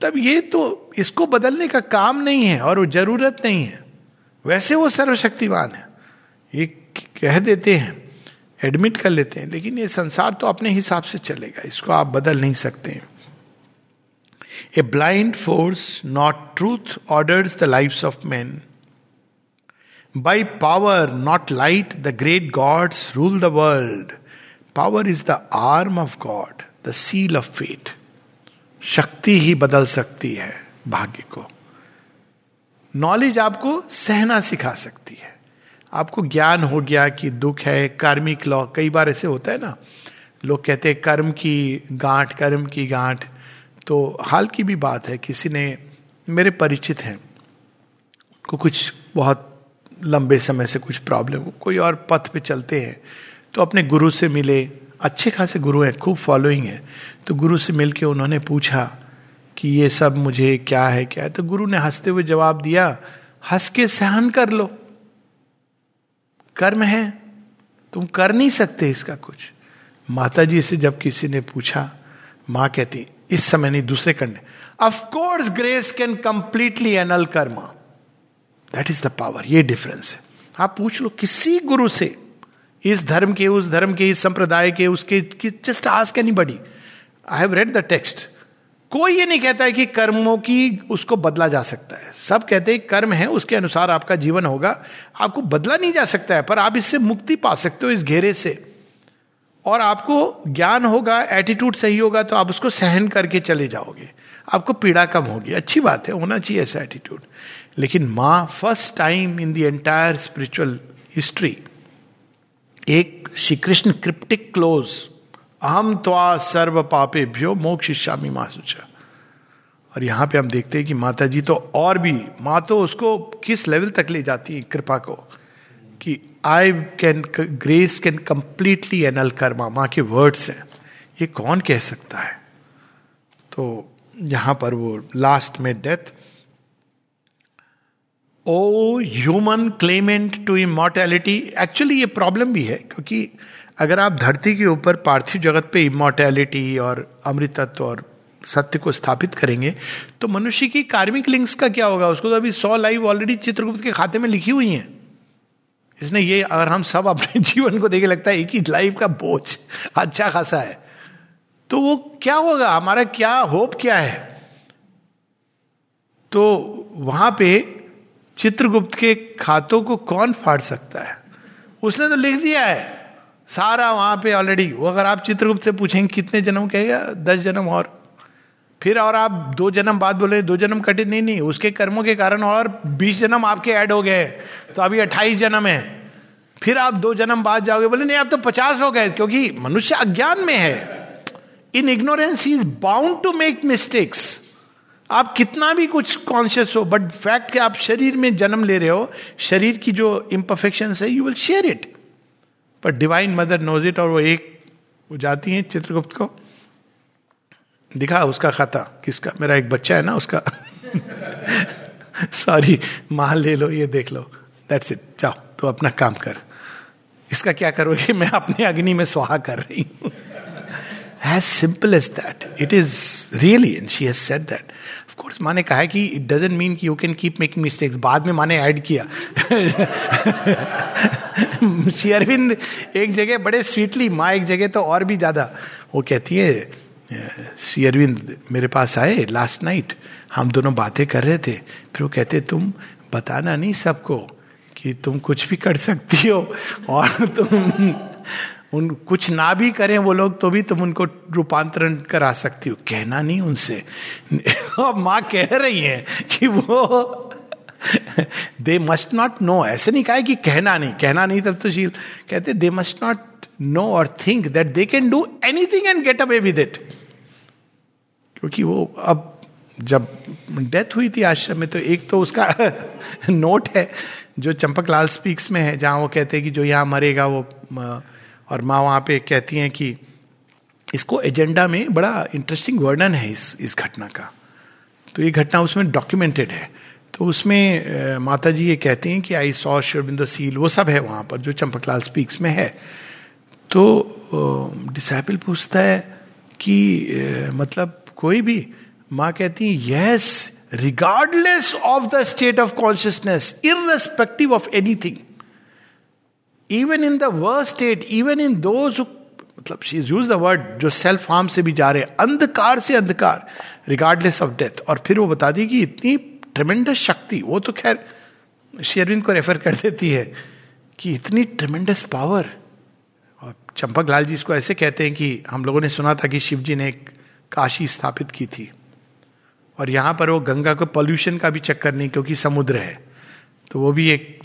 तब ये तो इसको बदलने का काम नहीं है और वो ज़रूरत नहीं है। वैसे वो सर्वशक्तिमान है। ये कह देते हैं एडमिट कर लेते हैं, लेकिन ये संसार तो अपने हिसाब से चलेगा, इसको आप बदल नहीं सकते। A blind force not truth orders the life of man by power not light the great gods rule the world power is the arm of God the seal of fate Shakti ही बदल सकती है भाग्य को। नॉलेज आपको सहना सिखा सकती है। आपको ज्ञान हो गया कि दुख है कार्मिक लॉ कई बार ऐसे होता है ना, लोग कहते हैं कर्म की गांठ, कर्म की गांठ। तो हाल की भी बात है, किसी ने मेरे परिचित हैं को कुछ बहुत लंबे समय से कुछ प्रॉब्लम कोई और पथ पे चलते हैं तो अपने गुरु से मिले, अच्छे खासे गुरु हैं, खूब फॉलोइंग है। तो गुरु से मिलके उन्होंने पूछा कि ये सब मुझे क्या है क्या है? तो गुरु ने हँसते हुए जवाब दिया, हंस के सहन कर लो। कर्म है। तुम कर नहीं सकते इसका कुछ। माता जी से जब किसी ने पूछा, माँ कहती, इस समय नहीं, दूसरे करने of course grace can completely annul karma that is the power ये डिफरेंस है। आप पूछ लो, किसी गुरु से, इस धर्म के, उस धर्म के, इस संप्रदाय के, उसके just ask anybody I have read the text कोई ये नहीं कहता है कि कर्मों की उसको बदला जा सकता है। सब कहते हैं कर्म है, उसके अनुसार आपका जीवन होगा। आपको बदला नहीं जा सकता है, पर आप इससे मुक्ति पा सकते हो इस घेरे से। और आपको ज्ञान होगा एटीट्यूड सही होगा तो आप उसको सहन करके चले जाओगे। आपको पीड़ा कम होगी। अच्छी बात है, होना चाहिए ऐसा एटीट्यूड लेकिन माँ first time in the entire spiritual history एक श्री कृष्ण क्रिप्टिक क्लोज अहम त्वा सर्व पापे भ्यो मोक्ष शिष्यामी मासुचा और यहाँ पे हम देखते हैं कि माता जी तो और भी, माँ तो उसको किस लेवल तक ले जाती है कृपा को? कि I can grace can completely annul karma माँ के वर्ड्स हैं। ये कौन कह सकता है? तो यहाँ पर वो लास्ट में death O human claimant to immortality actually ये प्रॉब्लम भी है, क्योंकि अगर आप धरती के ऊपर पार्थिव जगत पे इमोर्टैलिटी और अमृतत्व और सत्य को स्थापित करेंगे तो मनुष्य की कार्मिक लिंक्स का क्या होगा? उसको तो अभी सौ लाइव ऑलरेडी चित्रगुप्त के खाते में लिखी हुई हैं। इसने ये अगर हम सब अपने जीवन को देखे, लगता है एक ही लाइफ का बोझ अच्छा खासा है। तो वो क्या होगा? हमारा क्या होप क्या है? तो वहाँ पे चित्रगुप्त के खातों को कौन फाड़ सकता है? उसने तो लिख दिया है। सारा वहाँ पे ऑलरेडी वो अगर आप चित्रगुप्त से पूछेंगे, कितने जन्म कहेगा दस जन्म और? फिर और आप दो जन्म बाद बोले, दो जन्म कटे नहीं नहीं, उसके कर्मों के कारण और बीस जन्म आपके ऐड हो गए तो अभी अट्ठाईस जन्म है। फिर आप दो जन्म बाद जाओगे, बोले, नहीं आप तो पचास हो गए, क्योंकि मनुष्य अज्ञान में है। In ignorance is bound to make mistakes आप कितना भी कुछ कॉन्शियस हो बट फैक्ट कि आप शरीर में जन्म ले रहे हो, शरीर की जो इम्परफेक्शन है यू विल शेयर इट पर डिवाइन मदर नोज़ इट और वो एक, वो जाती हैं चित्रगुप्त को। दिखा उसका खाता, किसका? मेरा एक बच्चा है ना उसका। सॉरी माँ ले लो, ये देख लो। दैट्स इट जाओ तो अपना काम कर। इसका क्या करोगे मैं अपने अग्नि में स्वाहा कर रही हूँ। As simple as that it is really and she has said that of course माने कहा है कि इट डजेंट मीन कि you can keep making mistakes बाद में माने ऐड किया. श्री अरविंद एक जगह बड़े स्वीटली माँ एक जगह तो और भी ज़्यादा, वो कहती है सी अरविंद, मेरे पास आए लास्ट नाइट हम दोनों बातें कर रहे थे. फिर वो कहते, तुम बताना नहीं सबको कि तुम कुछ भी कर सकती हो, और तुम उन कुछ ना भी करें वो लोग तो भी तुम उनको रूपांतरण करा सकती हो। कहना नहीं उनसे। अब माँ कह रही है कि वो दे मस्ट नॉट नो ऐसे नहीं कहा कि कहना नहीं। कहना नहीं तब तो शील। कहते दे मस्ट नॉट नो और think that they can do anything and get away with it क्योंकि वो अब जब डेथ हुई थी आश्रम में तो एक तो उसका नोट है, जो चंपक लाल स्पीक्स में है, जहाँ वो कहते हैं कि जो यहाँ मरेगा, वो और माँ वहाँ पे कहती हैं कि इसको एजेंडा में बड़ा इंटरेस्टिंग वर्णन है इस इस घटना का। तो ये घटना उसमें डॉक्यूमेंटेड है। तो उसमें माता जी ये कहती हैं कि आई सॉ शिवबिंदो सील वो सब है वहाँ पर जो चंपकलाल स्पीक्स में है। तो डिसाइपल पूछता है कि मतलब कोई भी, माँ कहती है yes regardless of the state of consciousness irrespective of anything even in the worst state even in those मतलब she is use the word जो सेल्फ हार्म से भी जा रहे अंधकार से अंधकार रिगार्डलेस ऑफ़ डेथ और फिर वो बता दी कि इतनी ट्रमेंडस शक्ति वो तो खैर शेरविंद को रेफर कर देती है कि इतनी ट्रमेंडस पावर और चंपक लाल जी इसको ऐसे कहते हैं कि हम लोगों ने सुना था कि शिव जी ने एक काशी स्थापित की थी और यहाँ पर वो गंगा को पॉल्यूशन का भी चक्कर नहीं क्योंकि समुद्र है तो वो भी एक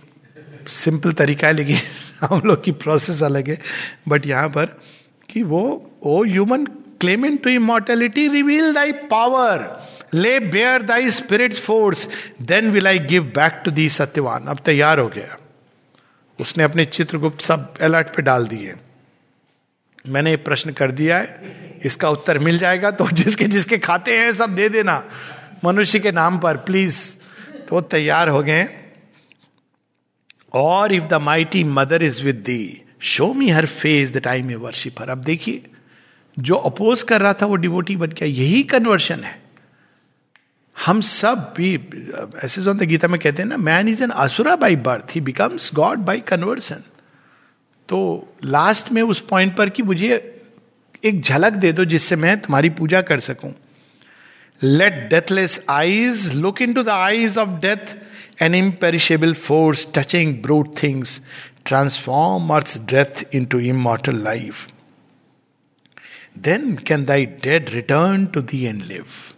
सिंपल तरीका है लेकिन हम लोग की प्रोसेस अलग है। बट यहाँ पर कि वो O human claiming to immortality reveal thy power lay bare thy spirit force then will I give back to thee Satyavan अब तैयार हो गया। उसने अपने चित्रगुप्त सब अलर्ट पे डाल दिए। मैंने प्रश्न कर दिया है। इसका उत्तर मिल जाएगा तो जिसके जिसके खाते हैं सब दे देना। मनुष्य के नाम पर प्लीज़ तो तैयार हो गए। और if the mighty mother is with thee show me her face the time a worship her अब देखिए, जो अपोज कर रहा था वो डिवोटी बन गया। यही कन्वर्शन है। हम सब भी, ऐसे जो गीता में कहते हैं ना man is an asura by birth he becomes God by conversion तो लास्ट में उस पॉइंट पर कि मुझे एक झलक दे दो जिससे मैं तुम्हारी पूजा कर सकूँ। Let deathless eyes look into the eyes of death an imperishable force touching brute things, transform earth's death into immortal life. Then can thy dead return to thee and live.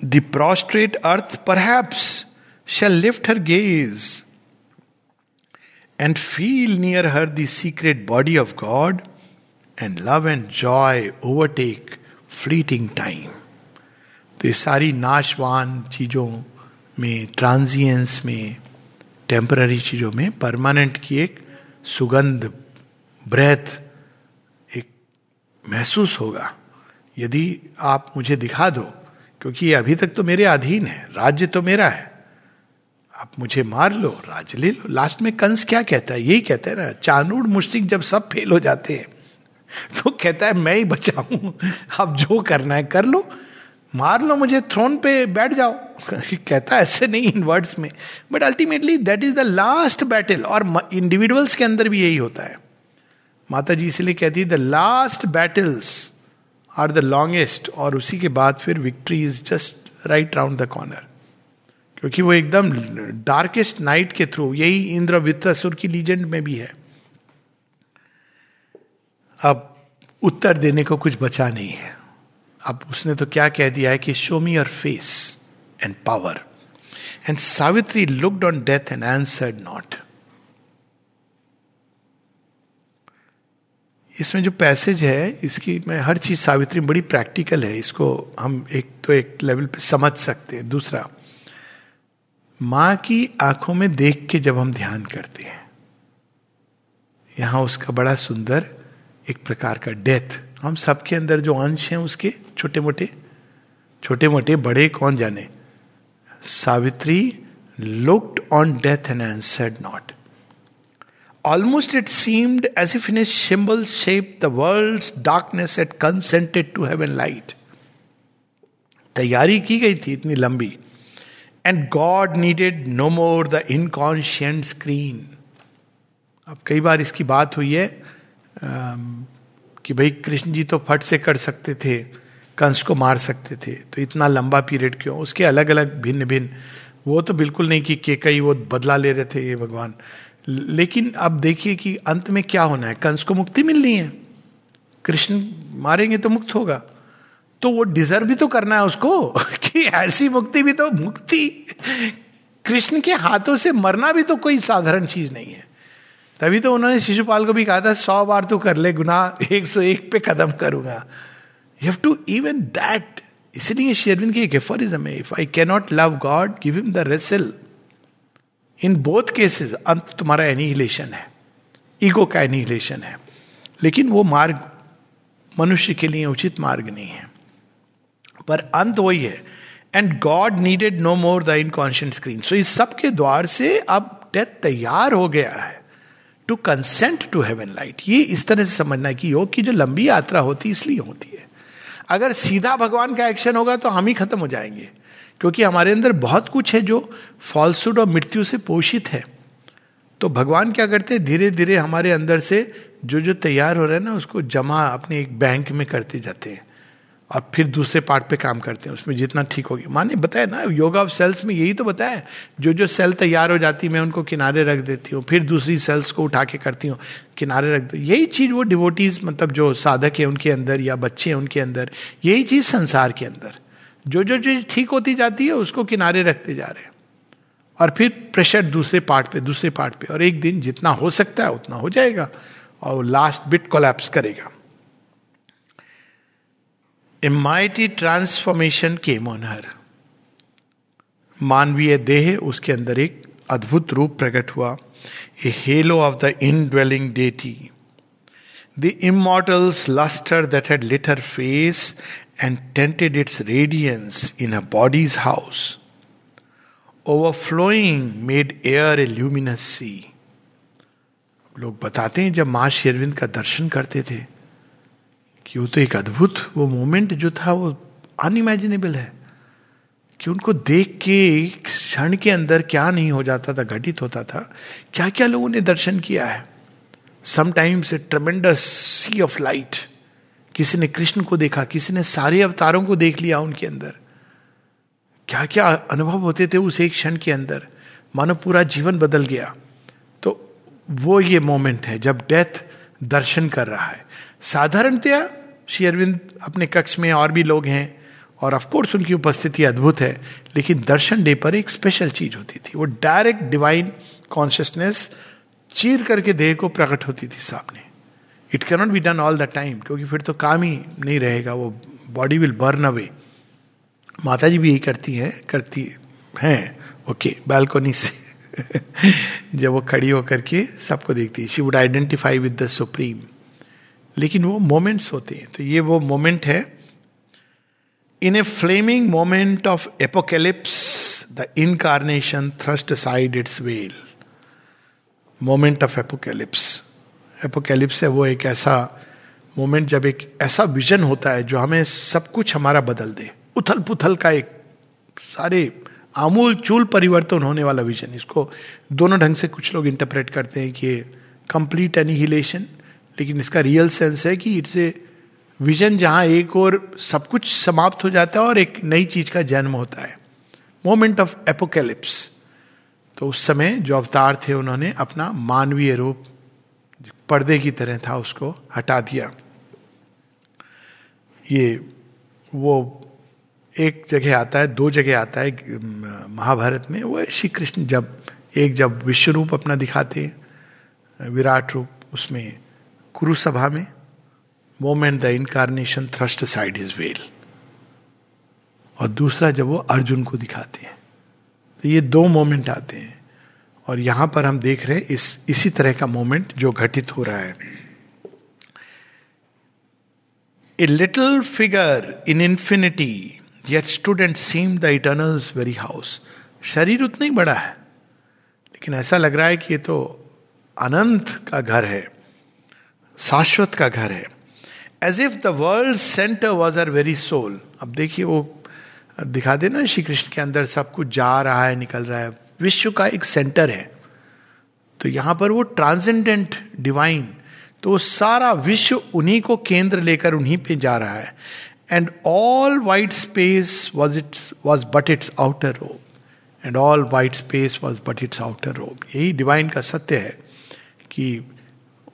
The prostrate earth perhaps shall lift her gaze and feel near her the secret body of God, and love and joy overtake fleeting time. तो ये सारी नाशवान चीज़ों में ट्रांजियंस में टेम्पररी चीज़ों में परमानेंट की एक सुगंध ब्रेथ एक महसूस होगा। यदि आप मुझे दिखा दो, क्योंकि ये अभी तक तो मेरे अधीन है, राज्य तो मेरा है। आप मुझे मार लो राज्य ले लो। लास्ट में कंस क्या कहता है? यही कहता है ना चानूर मुश्तिक जब सब फेल हो जाते हैं तो कहता है, मैं ही बचाऊं। आप जो करना है कर लो। मार लो मुझे थ्रोन पे बैठ जाओ। कहता ऐसे नहीं इन वर्ड्स में। But ultimately that is the last battle और इंडिविजुअल्स के अंदर भी यही होता है। माता जी इसलिए कहती है the last battles are the longest और उसी के बाद फिर victory is just right round the corner क्योंकि वो एकदम डार्केस्ट नाइट के थ्रू यही इंद्र वित्तासुर की लीजेंड में भी है। अब उत्तर देने को कुछ बचा नहीं है। अब उसने तो क्या कह दिया है कि show me your face and power and Savitri looked on death and answered not इसमें जो पैसेज है, इसकी मैं हर चीज़ सावित्री बड़ी प्रैक्टिकल है। इसको हम एक तो एक लेवल पे समझ सकते हैं। दूसरा, माँ की आँखों में देख के जब हम ध्यान करते हैं, यहाँ उसका बड़ा सुंदर एक प्रकार का डेथ हम सबके अंदर जो अंश हैं उसके छोटे मोटे छोटे मोटे बड़े कौन जाने? Savitri looked on death and answered not almost it seemed as if in a symbol shape the world darkness at consented to have an light तैयारी की गई थी इतनी लंबी। And God needed no more the inconscient screen अब कई बार इसकी बात हुई है कि भाई कृष्ण जी तो फट से कर सकते थे, कंस को मार सकते थे तो इतना लंबा पीरियड क्यों? उसके अलग अलग भिन्न भिन्न वो तो बिल्कुल नहीं कि के कई वो बदला ले रहे थे ये भगवान। लेकिन अब देखिए कि अंत में क्या होना है? कंस को मुक्ति मिलनी है। कृष्ण मारेंगे तो मुक्त होगा। तो वो डिजर्व भी तो करना है उसको कि ऐसी मुक्ति भी तो मुक्ति। कृष्ण के हाथों से मरना भी तो कोई साधारण चीज़ नहीं है। तभी तो उन्होंने शिशुपाल को भी कहा था, सौ बार तो कर ले गुना एक सौ एक पे कदम करूँगा. You have to even that इसलिए शेरविन की एक एफोरिज्म है if I cannot love God give him the wrestle in both cases अंत तुम्हारा एनिहिलेशन है ईगो का एनिहिलेशन है, लेकिन वो मार्ग मनुष्य के लिए उचित मार्ग नहीं है। पर अंत वही है and God needed no more the inconscient screen so इस सब के द्वार से अब डेथ तैयार हो गया है। To consent to heaven light ये इस तरह से समझना कि योग की जो लंबी यात्रा होती है, इसलिए होती है। अगर सीधा भगवान का एक्शन होगा तो हम ही खत्म हो जाएँगे। क्योंकि हमारे अंदर बहुत कुछ है जो फॉल्सूड और मृत्यु से पोषित है। तो भगवान क्या करते हैं? धीरे धीरे हमारे अंदर से जो जो तैयार हो रहा है ना, उसको जमा अपने एक बैंक में करते जाते हैं। और फिर दूसरे पार्ट पे काम करते हैं, उसमें जितना ठीक होगी। माने बताया ना योगा ऑफ़ सेल्स में यही तो बताया, जो जो सेल तैयार हो जाती है मैं उनको किनारे रख देती हूँ, फिर दूसरी सेल्स को उठा के करती हूँ, किनारे रख दो। यही चीज़ वो डिवोटीज मतलब जो साधक है उनके अंदर या बच्चे हैं उनके अंदर, यही चीज़ संसार के अंदर। जो जो चीज़ ठीक होती जाती है, उसको किनारे रखते जा रहे हैं। और फिर प्रेशर दूसरे पार्ट पे, दूसरे पार्ट पे, और एक दिन जितना हो सकता है, उतना हो जाएगा, और लास्ट बिट कोलैप्स करेगा। Mighty transformation came on her मानवीय देह उसके अंदर एक अद्भुत रूप प्रकट हुआ। A halo of the indwelling deity the immortal's lustre that had lit her face and tented its radiance in a body's house overflowing made air a luminous sea लोग बताते हैं जब माँ शेरविंद का दर्शन करते थे कि वो तो एक अद्भुत वो मोमेंट जो था वो अनइमेजिनेबल है। कि उनको देख के एक क्षण के अंदर क्या नहीं हो जाता था, घटित होता था। क्या क्या लोगों ने दर्शन किया है? Sometimes a tremendous sea of light किसी ने कृष्ण को देखा, किसी ने सारे अवतारों को देख लिया उनके अंदर। क्या क्या अनुभव होते थे उस एक क्षण के अंदर? मानो पूरा जीवन बदल गया। तो वो ये मोमेंट है जब डेथ दर्शन कर रहा है। साधारणतया श्री अरविंद अपने कक्ष में और भी लोग हैं और ऑफकोर्स उनकी उपस्थिति अद्भुत है, लेकिन दर्शन डे पर एक स्पेशल चीज़ होती थी। वो डायरेक्ट डिवाइन कॉन्शियसनेस चीर करके देह को प्रकट होती थी सामने। It cannot be done all the time क्योंकि फिर तो काम ही नहीं रहेगा, वो बॉडी विल बर्न अवे माता जी भी यही करती हैं करती हैं ओके बालकोनी से। जब वो खड़ी होकर के सबको देखती है। She would identify with the supreme लेकिन वो मोमेंट्स होते हैं। तो ये वो मोमेंट है। In a flaming moment of apocalypse, the incarnation thrust side its veil. Moment of apocalypse. Apocalypse है वो एक ऐसा मोमेंट, जब एक ऐसा विजन होता है जो हमें सब कुछ हमारा बदल दे। उथल पुथल का एक सारे आमूल चूल परिवर्तन होने वाला विजन। इसको दोनों ढंग से कुछ लोग इंटरप्रेट करते हैं कि कंप्लीट एनिहिलेशन लेकिन इसका रियल सेंस है कि इट्स ए विजन जहाँ एक और सब कुछ समाप्त हो जाता है और एक नई चीज़ का जन्म होता है। मोमेंट ऑफ़ एपोकेलिप्स तो उस समय जो अवतार थे, उन्होंने अपना मानवीय रूप पर्दे की तरह था, उसको हटा दिया। ये वो एक जगह आता है, दो जगह आता है, महाभारत में। वो श्री कृष्ण जब एक जब विश्व रूप अपना दिखाते विराट रूप उसमें कुरुसभा में moment the incarnation thrust side is veil और दूसरा जब वो अर्जुन को दिखाते हैं तो ये दो मोमेंट आते हैं। और यहाँ पर हम देख रहे हैं इस, इसी तरह का मोमेंट जो घटित हो रहा है। A little figure in infinity yet student seem the eternal's very house शरीर उतना ही बड़ा है, लेकिन ऐसा लग रहा है कि ये तो अनंत का घर है। शाश्वत का घर है। As if the world centre was are very soul अब देखिए वो, दिखा देना श्री कृष्ण के अंदर सब कुछ जा रहा है, निकल रहा है। विश्व का एक सेंटर है। तो यहाँ पर वो ट्रांसेंडेंट डिवाइन तो सारा विश्व उन्हीं को केंद्र लेकर उन्हीं पे जा रहा है। And all wide space was its was but its outer robe and all wide space was but its outer robe यही डिवाइन का सत्य है कि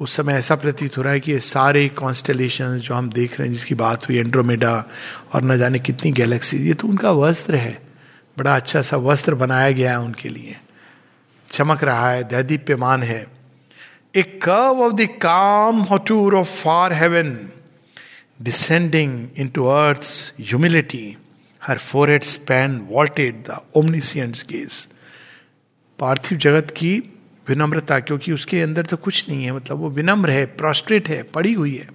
उस समय ऐसा प्रतीत हो रहा है कि ये सारे कॉन्स्टलेशन जो हम देख रहे हैं, जिसकी बात हुई एंड्रोमेडा और न जाने कितनी गैलेक्सी ये तो उनका वस्त्र है। बड़ा अच्छा सा वस्त्र बनाया गया है उनके लिए। चमक रहा है, दैदीप्यमान है। ए curve of the calm hauteur of far heaven descending into earth humility her forehead span vaulted the omniscience gaze पार्थिव जगत की विनम्रता, क्योंकि उसके अंदर तो कुछ नहीं है मतलब वो विनम्र है प्रोस्ट्रेट है, पड़ी हुई है।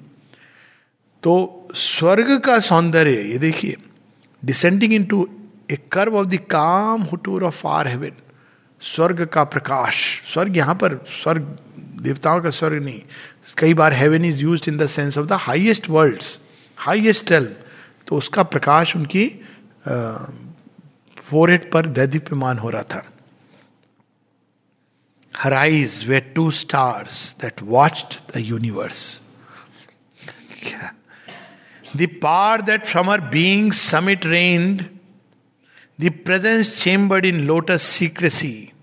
तो स्वर्ग का सौंदर्य, ये देखिए descending into a curve of the calm hauteur of are haven स्वर्ग का प्रकाश, स्वर्ग यहाँ पर, स्वर्ग, देवताओं का स्वर्ग नहीं, कई बार heaven is use in the sense of the highest world highest realm तो उसका प्रकाश उनकी फोरहेड पर दैदीप्यमान हो रहा था। Her eyes were two stars that watched the universe. The power that from her being's summit reigned, the presence chambered in lotus secrecy,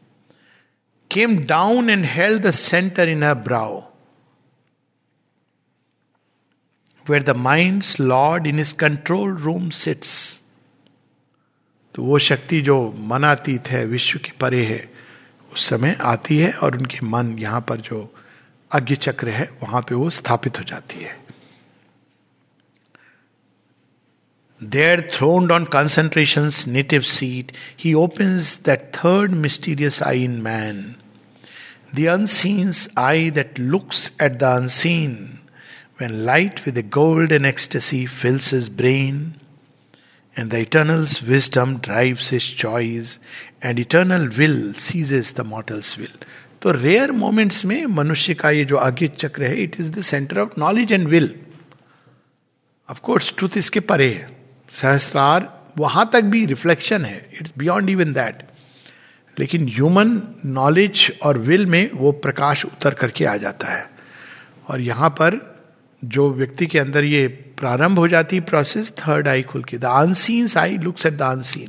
came down and held the center in her brow, where the mind's lord in his control room sits. तो वो शक्ति जो मनातीत है विश्व के परे है उस समय आती है और उनके मन यहाँ पर जो अज्ञ चक्र है, वहाँ पे वो स्थापित हो जाती है। There throned on concentration native seat he opens that third mysterious eye in man the unseen's eye that looks at the unseen when light with a golden ecstasy fills his brain, and the eternal's wisdom drives his choice and eternal will seizes the mortal's will तो रेयर मोमेंट्स में मनुष्य का ये जो आगे चक्र है it is the centre of knowledge and will of course truth इसके परे है। सहस्त्रार वहाँ तक भी रिफ्लेक्शन है। इट्स बियॉन्ड इवन दैट लेकिन ह्यूमन नॉलेज और विल में वो प्रकाश उतर करके आ जाता है। और यहाँ पर जो व्यक्ति के अंदर ये प्रारंभ हो जाती है प्रोसेस थर्ड आई खुल के। The unseen eye looks at the unseen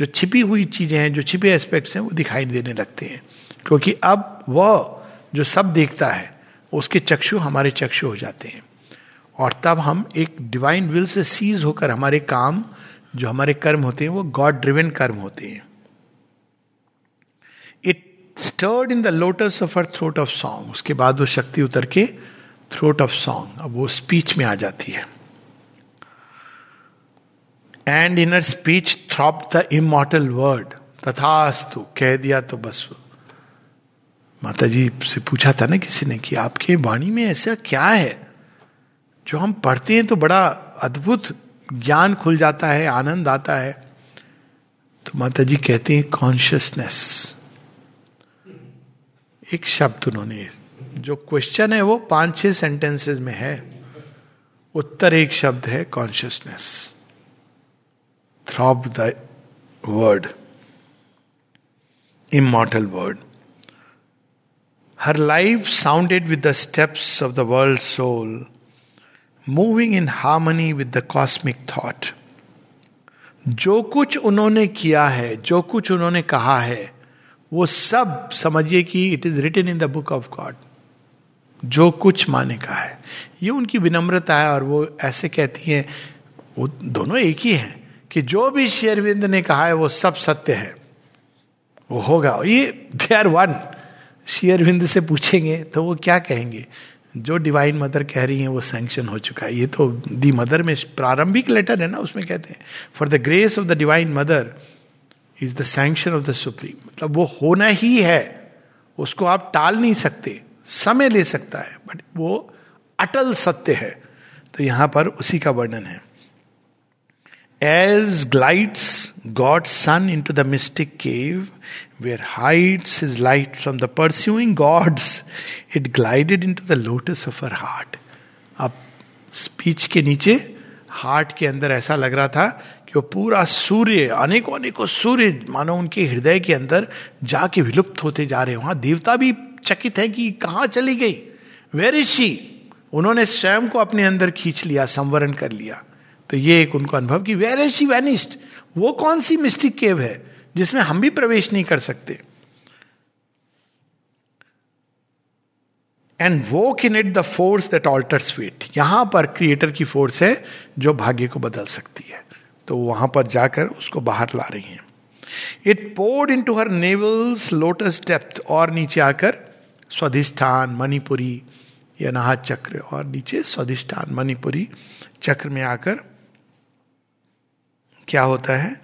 जो छिपी हुई चीज़ें हैं, जो छिपे एस्पेक्ट्स हैं, वो दिखाई देने लगते हैं। क्योंकि अब वह जो सब देखता है, उसके चक्षु हमारे चक्षु हो जाते हैं। और तब हम एक डिवाइन विल से सीज होकर हमारे काम, जो हमारे कर्म होते हैं, वो गॉड ड्रिवेन कर्म होते हैं। It stirred in the lotus of her throat of song उसके बाद वो शक्ति उतर के थ्रोट ऑफ़ सॉन्ग अब वो स्पीच में आ जाती है। And in speech throb the immortal word तथास्तु कह दिया तो बस माता जी से पूछा था ना किसी ने कि आपके वाणी में ऐसा क्या है? जो हम पढ़ते हैं तो बड़ा अद्भुत ज्ञान खुल जाता है, आनंद आता है। तो माता जी कहते हैं कॉन्शियसनेस एक शब्द उन्होंने, जो क्वेश्चन है वो पाँच छह सेंटेंसेस में है। उत्तर एक शब्द है consciousness throb the word immortal word her life sounded with the steps of the world soul moving in harmony with the cosmic thought जो कुछ उन्होंने किया है, जो कुछ उन्होंने कहा है, वो सब समझिए कि it is written in the book of God जो कुछ माने का है। ये उनकी विनम्रता है और वो ऐसे कहती हैं, वो दोनों एक ही हैं। कि जो भी शेरविंद ने कहा है, वो सब सत्य है। वो होगा। ये दे आर वन शेयरविंद से पूछेंगे तो वो क्या कहेंगे? जो डिवाइन मदर कह रही हैं, वो सैंक्शन हो चुका है। ये तो दी मदर में प्रारंभिक लेटर है ना, उसमें कहते हैं for the grace of the divine mother is the sanction of the supreme मतलब वो होना ही है। उसको आप टाल नहीं सकते। समय ले सकता है बट वो अटल सत्य है। तो यहाँ पर उसी का वर्णन है। God sun into the mystic cave where hides his light from the pursuing gods it glided into the lotus of her heart अब स्पीच के नीचे हार्ट के अंदर ऐसा लग रहा था कि वो पूरा सूर्य अनेकों अनेकों सूर्य, मानो उनके हृदय के अंदर जाके विलुप्त होते जा रहे वहाँ देवता भी चकित है कि कहाँ चली गई? वेर इज़ शी उन्होंने स्वयं को अपने अंदर खींच लिया, संवरण कर लिया। तो ये एक उनको अनुभव कि वेर इज़ शी वेनिस्ट वो कौन सी मिस्टिक केव है जिसमें हम भी प्रवेश नहीं कर सकते? And woke in it the force that alters fate यहाँ पर क्रिएटर की फोर्स है जो भाग्य को बदल सकती है। तो वहाँ पर जाकर उसको बाहर ला रही हैं। It poured into her navel's lotus depth और नीचे आकर स्वाधिष्ठान, मणिपुरी या नहा चक्र और नीचे स्वाधिष्ठान, मणिपुरी चक्र में आकर क्या होता है?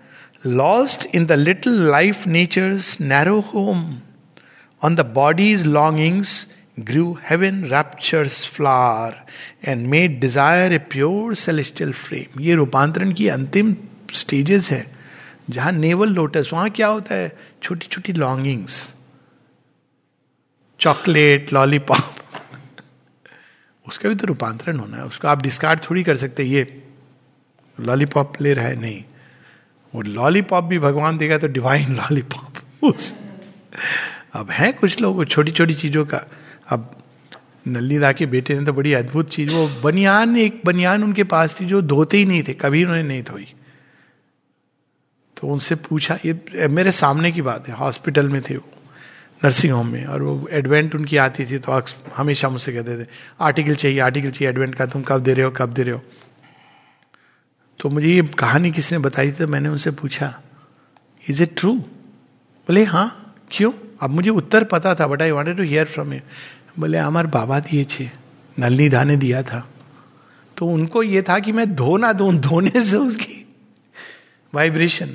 Lost in the little life nature's narrow home on the body's longings grew heaven rapture's flower and made desire a pure celestial frame ये रूपांतरण की अंतिम स्टेजेस है, जहाँ नेवल लोटस वहाँ क्या होता है? छोटी छोटी लॉन्गिंग्स चॉकलेट लॉलीपॉप उसका भी तो रूपांतरण होना है। उसको आप डिस्कार्ड थोड़ी कर सकते ये लॉलीपॉप ले रहा है? नहीं। वो लॉलीपॉप भी भगवान देगा तो डिवाइन लॉलीपॉप अब है कुछ लोग छोटी छोटी चीज़ों का। अब नल्लीदा के बेटे ने तो बड़ी अद्भुत चीज़, वो बनियान, एक बनियान उनके पास थी जो धोते ही नहीं थे, कभी उन्होंने नहीं धोई। तो उनसे पूछा, ये मेरे सामने की बात है हॉस्पिटल में थे वो नर्सिंग होम में, और वो एडवेंट उनकी आती थी तो हमेशा मुझसे कहते थे, आर्टिकल चाहिए आर्टिकल चाहिए एडवेंट का, तुम कब दे रहे हो, कब दे रहे हो? तो मुझे ये कहानी किसने बताई थी तो मैंने उनसे पूछा इज़ इट ट्रू बोले हाँ क्यों? अब मुझे उत्तर पता था but I wanted to hear from you बोले, हमारे बाबा दिए छे नलनी धाने दिया था। तो उनको ये था कि मैं धो ना दू, धोने से उसकी vibration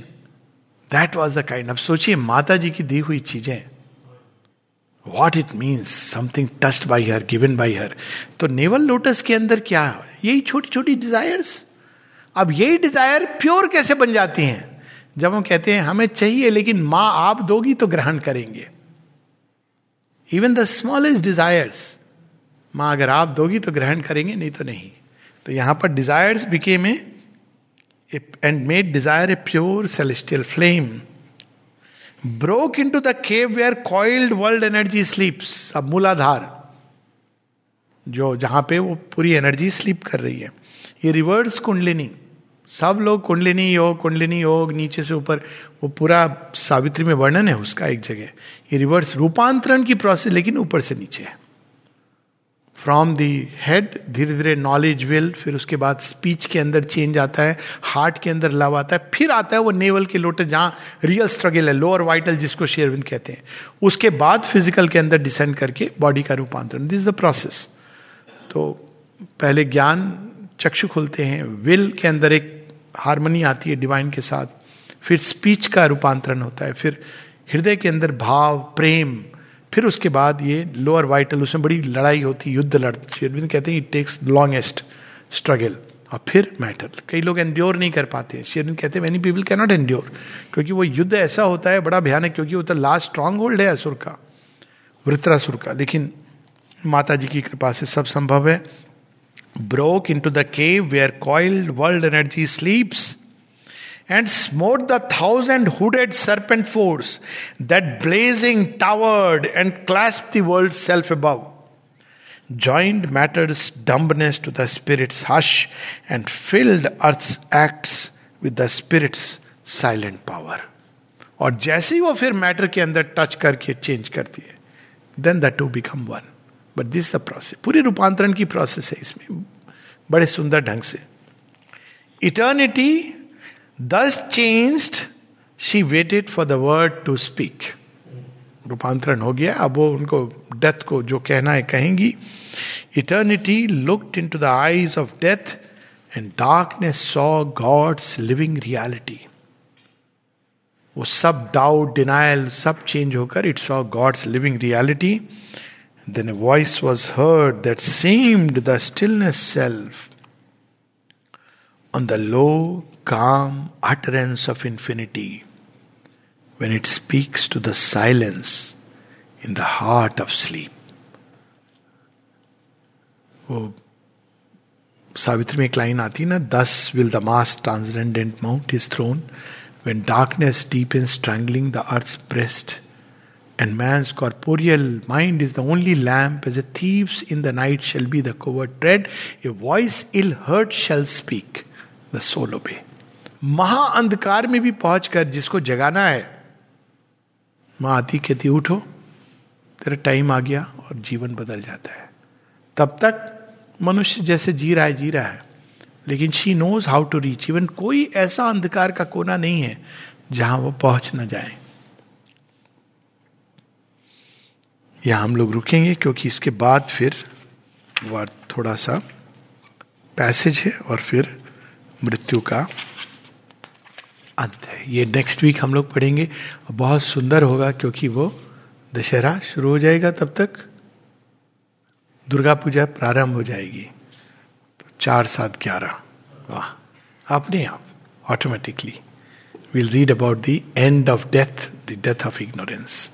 that was the kind अब सोचिए माता जी की दी हुई चीज़ें। What it means something touched by her given by her तो नेवल लोटस के अंदर क्या है? यही छोटी छोटी डिजायर्स अब यही डिज़ायर प्योर कैसे बन जाती हैं? जब हम कहते हैं, हमें चाहिए, लेकिन माँ आप दोगी तो ग्रहण करेंगे. इवन द स्मॉलेस्ट डिजायर्स माँ अगर आप दोगी तो ग्रहण करेंगे, नहीं तो नहीं। तो यहाँ पर desires became a and made desire a pure celestial flame broke into the cave where coiled world energy sleeps अब मूलाधार, जो जहाँ पे वो पूरी एनर्जी स्लीप कर रही है। ये रिवर्स कुंडलिनी सब लोग कुंडलिनी योग कुंडलिनी योग, नीचे से ऊपर, वो पूरा सावित्री में वर्णन है उसका एक जगह। ये रिवर्स रूपांतरण की प्रोसेस लेकिन ऊपर से नीचे है। फ्रॉम दी हेड धीरे धीरे नॉलेज विल फिर उसके बाद स्पीच के अंदर चेंज आता है हार्ट के अंदर लव आता है, फिर आता है वो नेवल के लोटे जहाँ रियल स्ट्रगल है लोअर वाइटल जिसको शेयरविंद कहते हैं। उसके बाद फ़िज़िकल के अंदर डिसेंड करके बॉडी का रूपांतरण। दिस द प्रोसेस तो पहले ज्ञान, चक्षु खुलते हैं विल के अंदर एक हारमोनी आती है डिवाइन के साथ, फिर स्पीच का रूपांतरण होता है, फिर हृदय के अंदर भाव, प्रेम, फिर उसके बाद ये लोअर वाइटल उसमें बड़ी लड़ाई होती युद्ध लड़ती अरविंद कहते हैं इट टेक्स लॉन्गेस्ट स्ट्रगल और फिर मैटर कई लोग एंड्योर नहीं कर पाते हैं। शेरविंद कहते हैं मैनी पीपल कैनॉट एंड्योर क्योंकि वो युद्ध ऐसा होता है, बड़ा भयानक, क्योंकि वो तो लास्ट स्ट्रांग होल्ड है असुर का, वृत्रासुर का। लेकिन माता जी की कृपा से सब संभव है। Broke into the cave where coiled world energy sleeps and smote the thousand hooded serpent force that blazing towered and clasped the world's self above. Joined matter's dumbness to the spirit's hush and filled earth's acts with the spirit's silent power. और जैसे ही वो फिर मैटर के अंदर टच करके चेंज करती है then the two become one but this the process पूरे रूपांतरण की प्रोसेस है इसमें। बड़े सुंदर ढंग से। Eternity this changed she waited for the word to speak रूपांतरण हो गया। अब वो उनको डेथ को जो कहना है कहेंगी। Eternity looked into the eyes of death and darkness saw God's living reality वो सब डाउट डिनाइल सब चेंज होकर it saw God's living reality Then a voice was heard that seemed the stillness self on the low calm utterance of infinity when it speaks to the silence in the heart of sleep. वो सावित्री में एक लाइन आती ना thus will the mass transcendent mount is throne when darkness deepens strangling the earth's breast And man's corporeal mind is the only lamp as a thief's in the night shall be the covert tread a voice ill heard shall speak the soul obey महा अंधकार में भी पहुंचकर जिसको जगाना है माँ आती कहती उठो तेरा टाइम आ गया और जीवन बदल जाता है तब तक मनुष्य जैसे जी रहा है जी रहा है लेकिन she knows how to reach even कोई ऐसा अंधकार का कोना नहीं है जहाँ वो पहुँच ना जाए यहाँ हम लोग रुकेंगे क्योंकि इसके बाद फिर वह थोड़ा सा पैसेज है और फिर मृत्यु का अंत है। ये नेक्स्ट वीक हम लोग पढ़ेंगे। बहुत सुंदर होगा क्योंकि वो दशहरा शुरू हो जाएगा तब तक। दुर्गा पूजा प्रारंभ हो जाएगी। तो चार सात ग्यारह। वाह, अपने आप automatically will read about the end of death the death of ignorance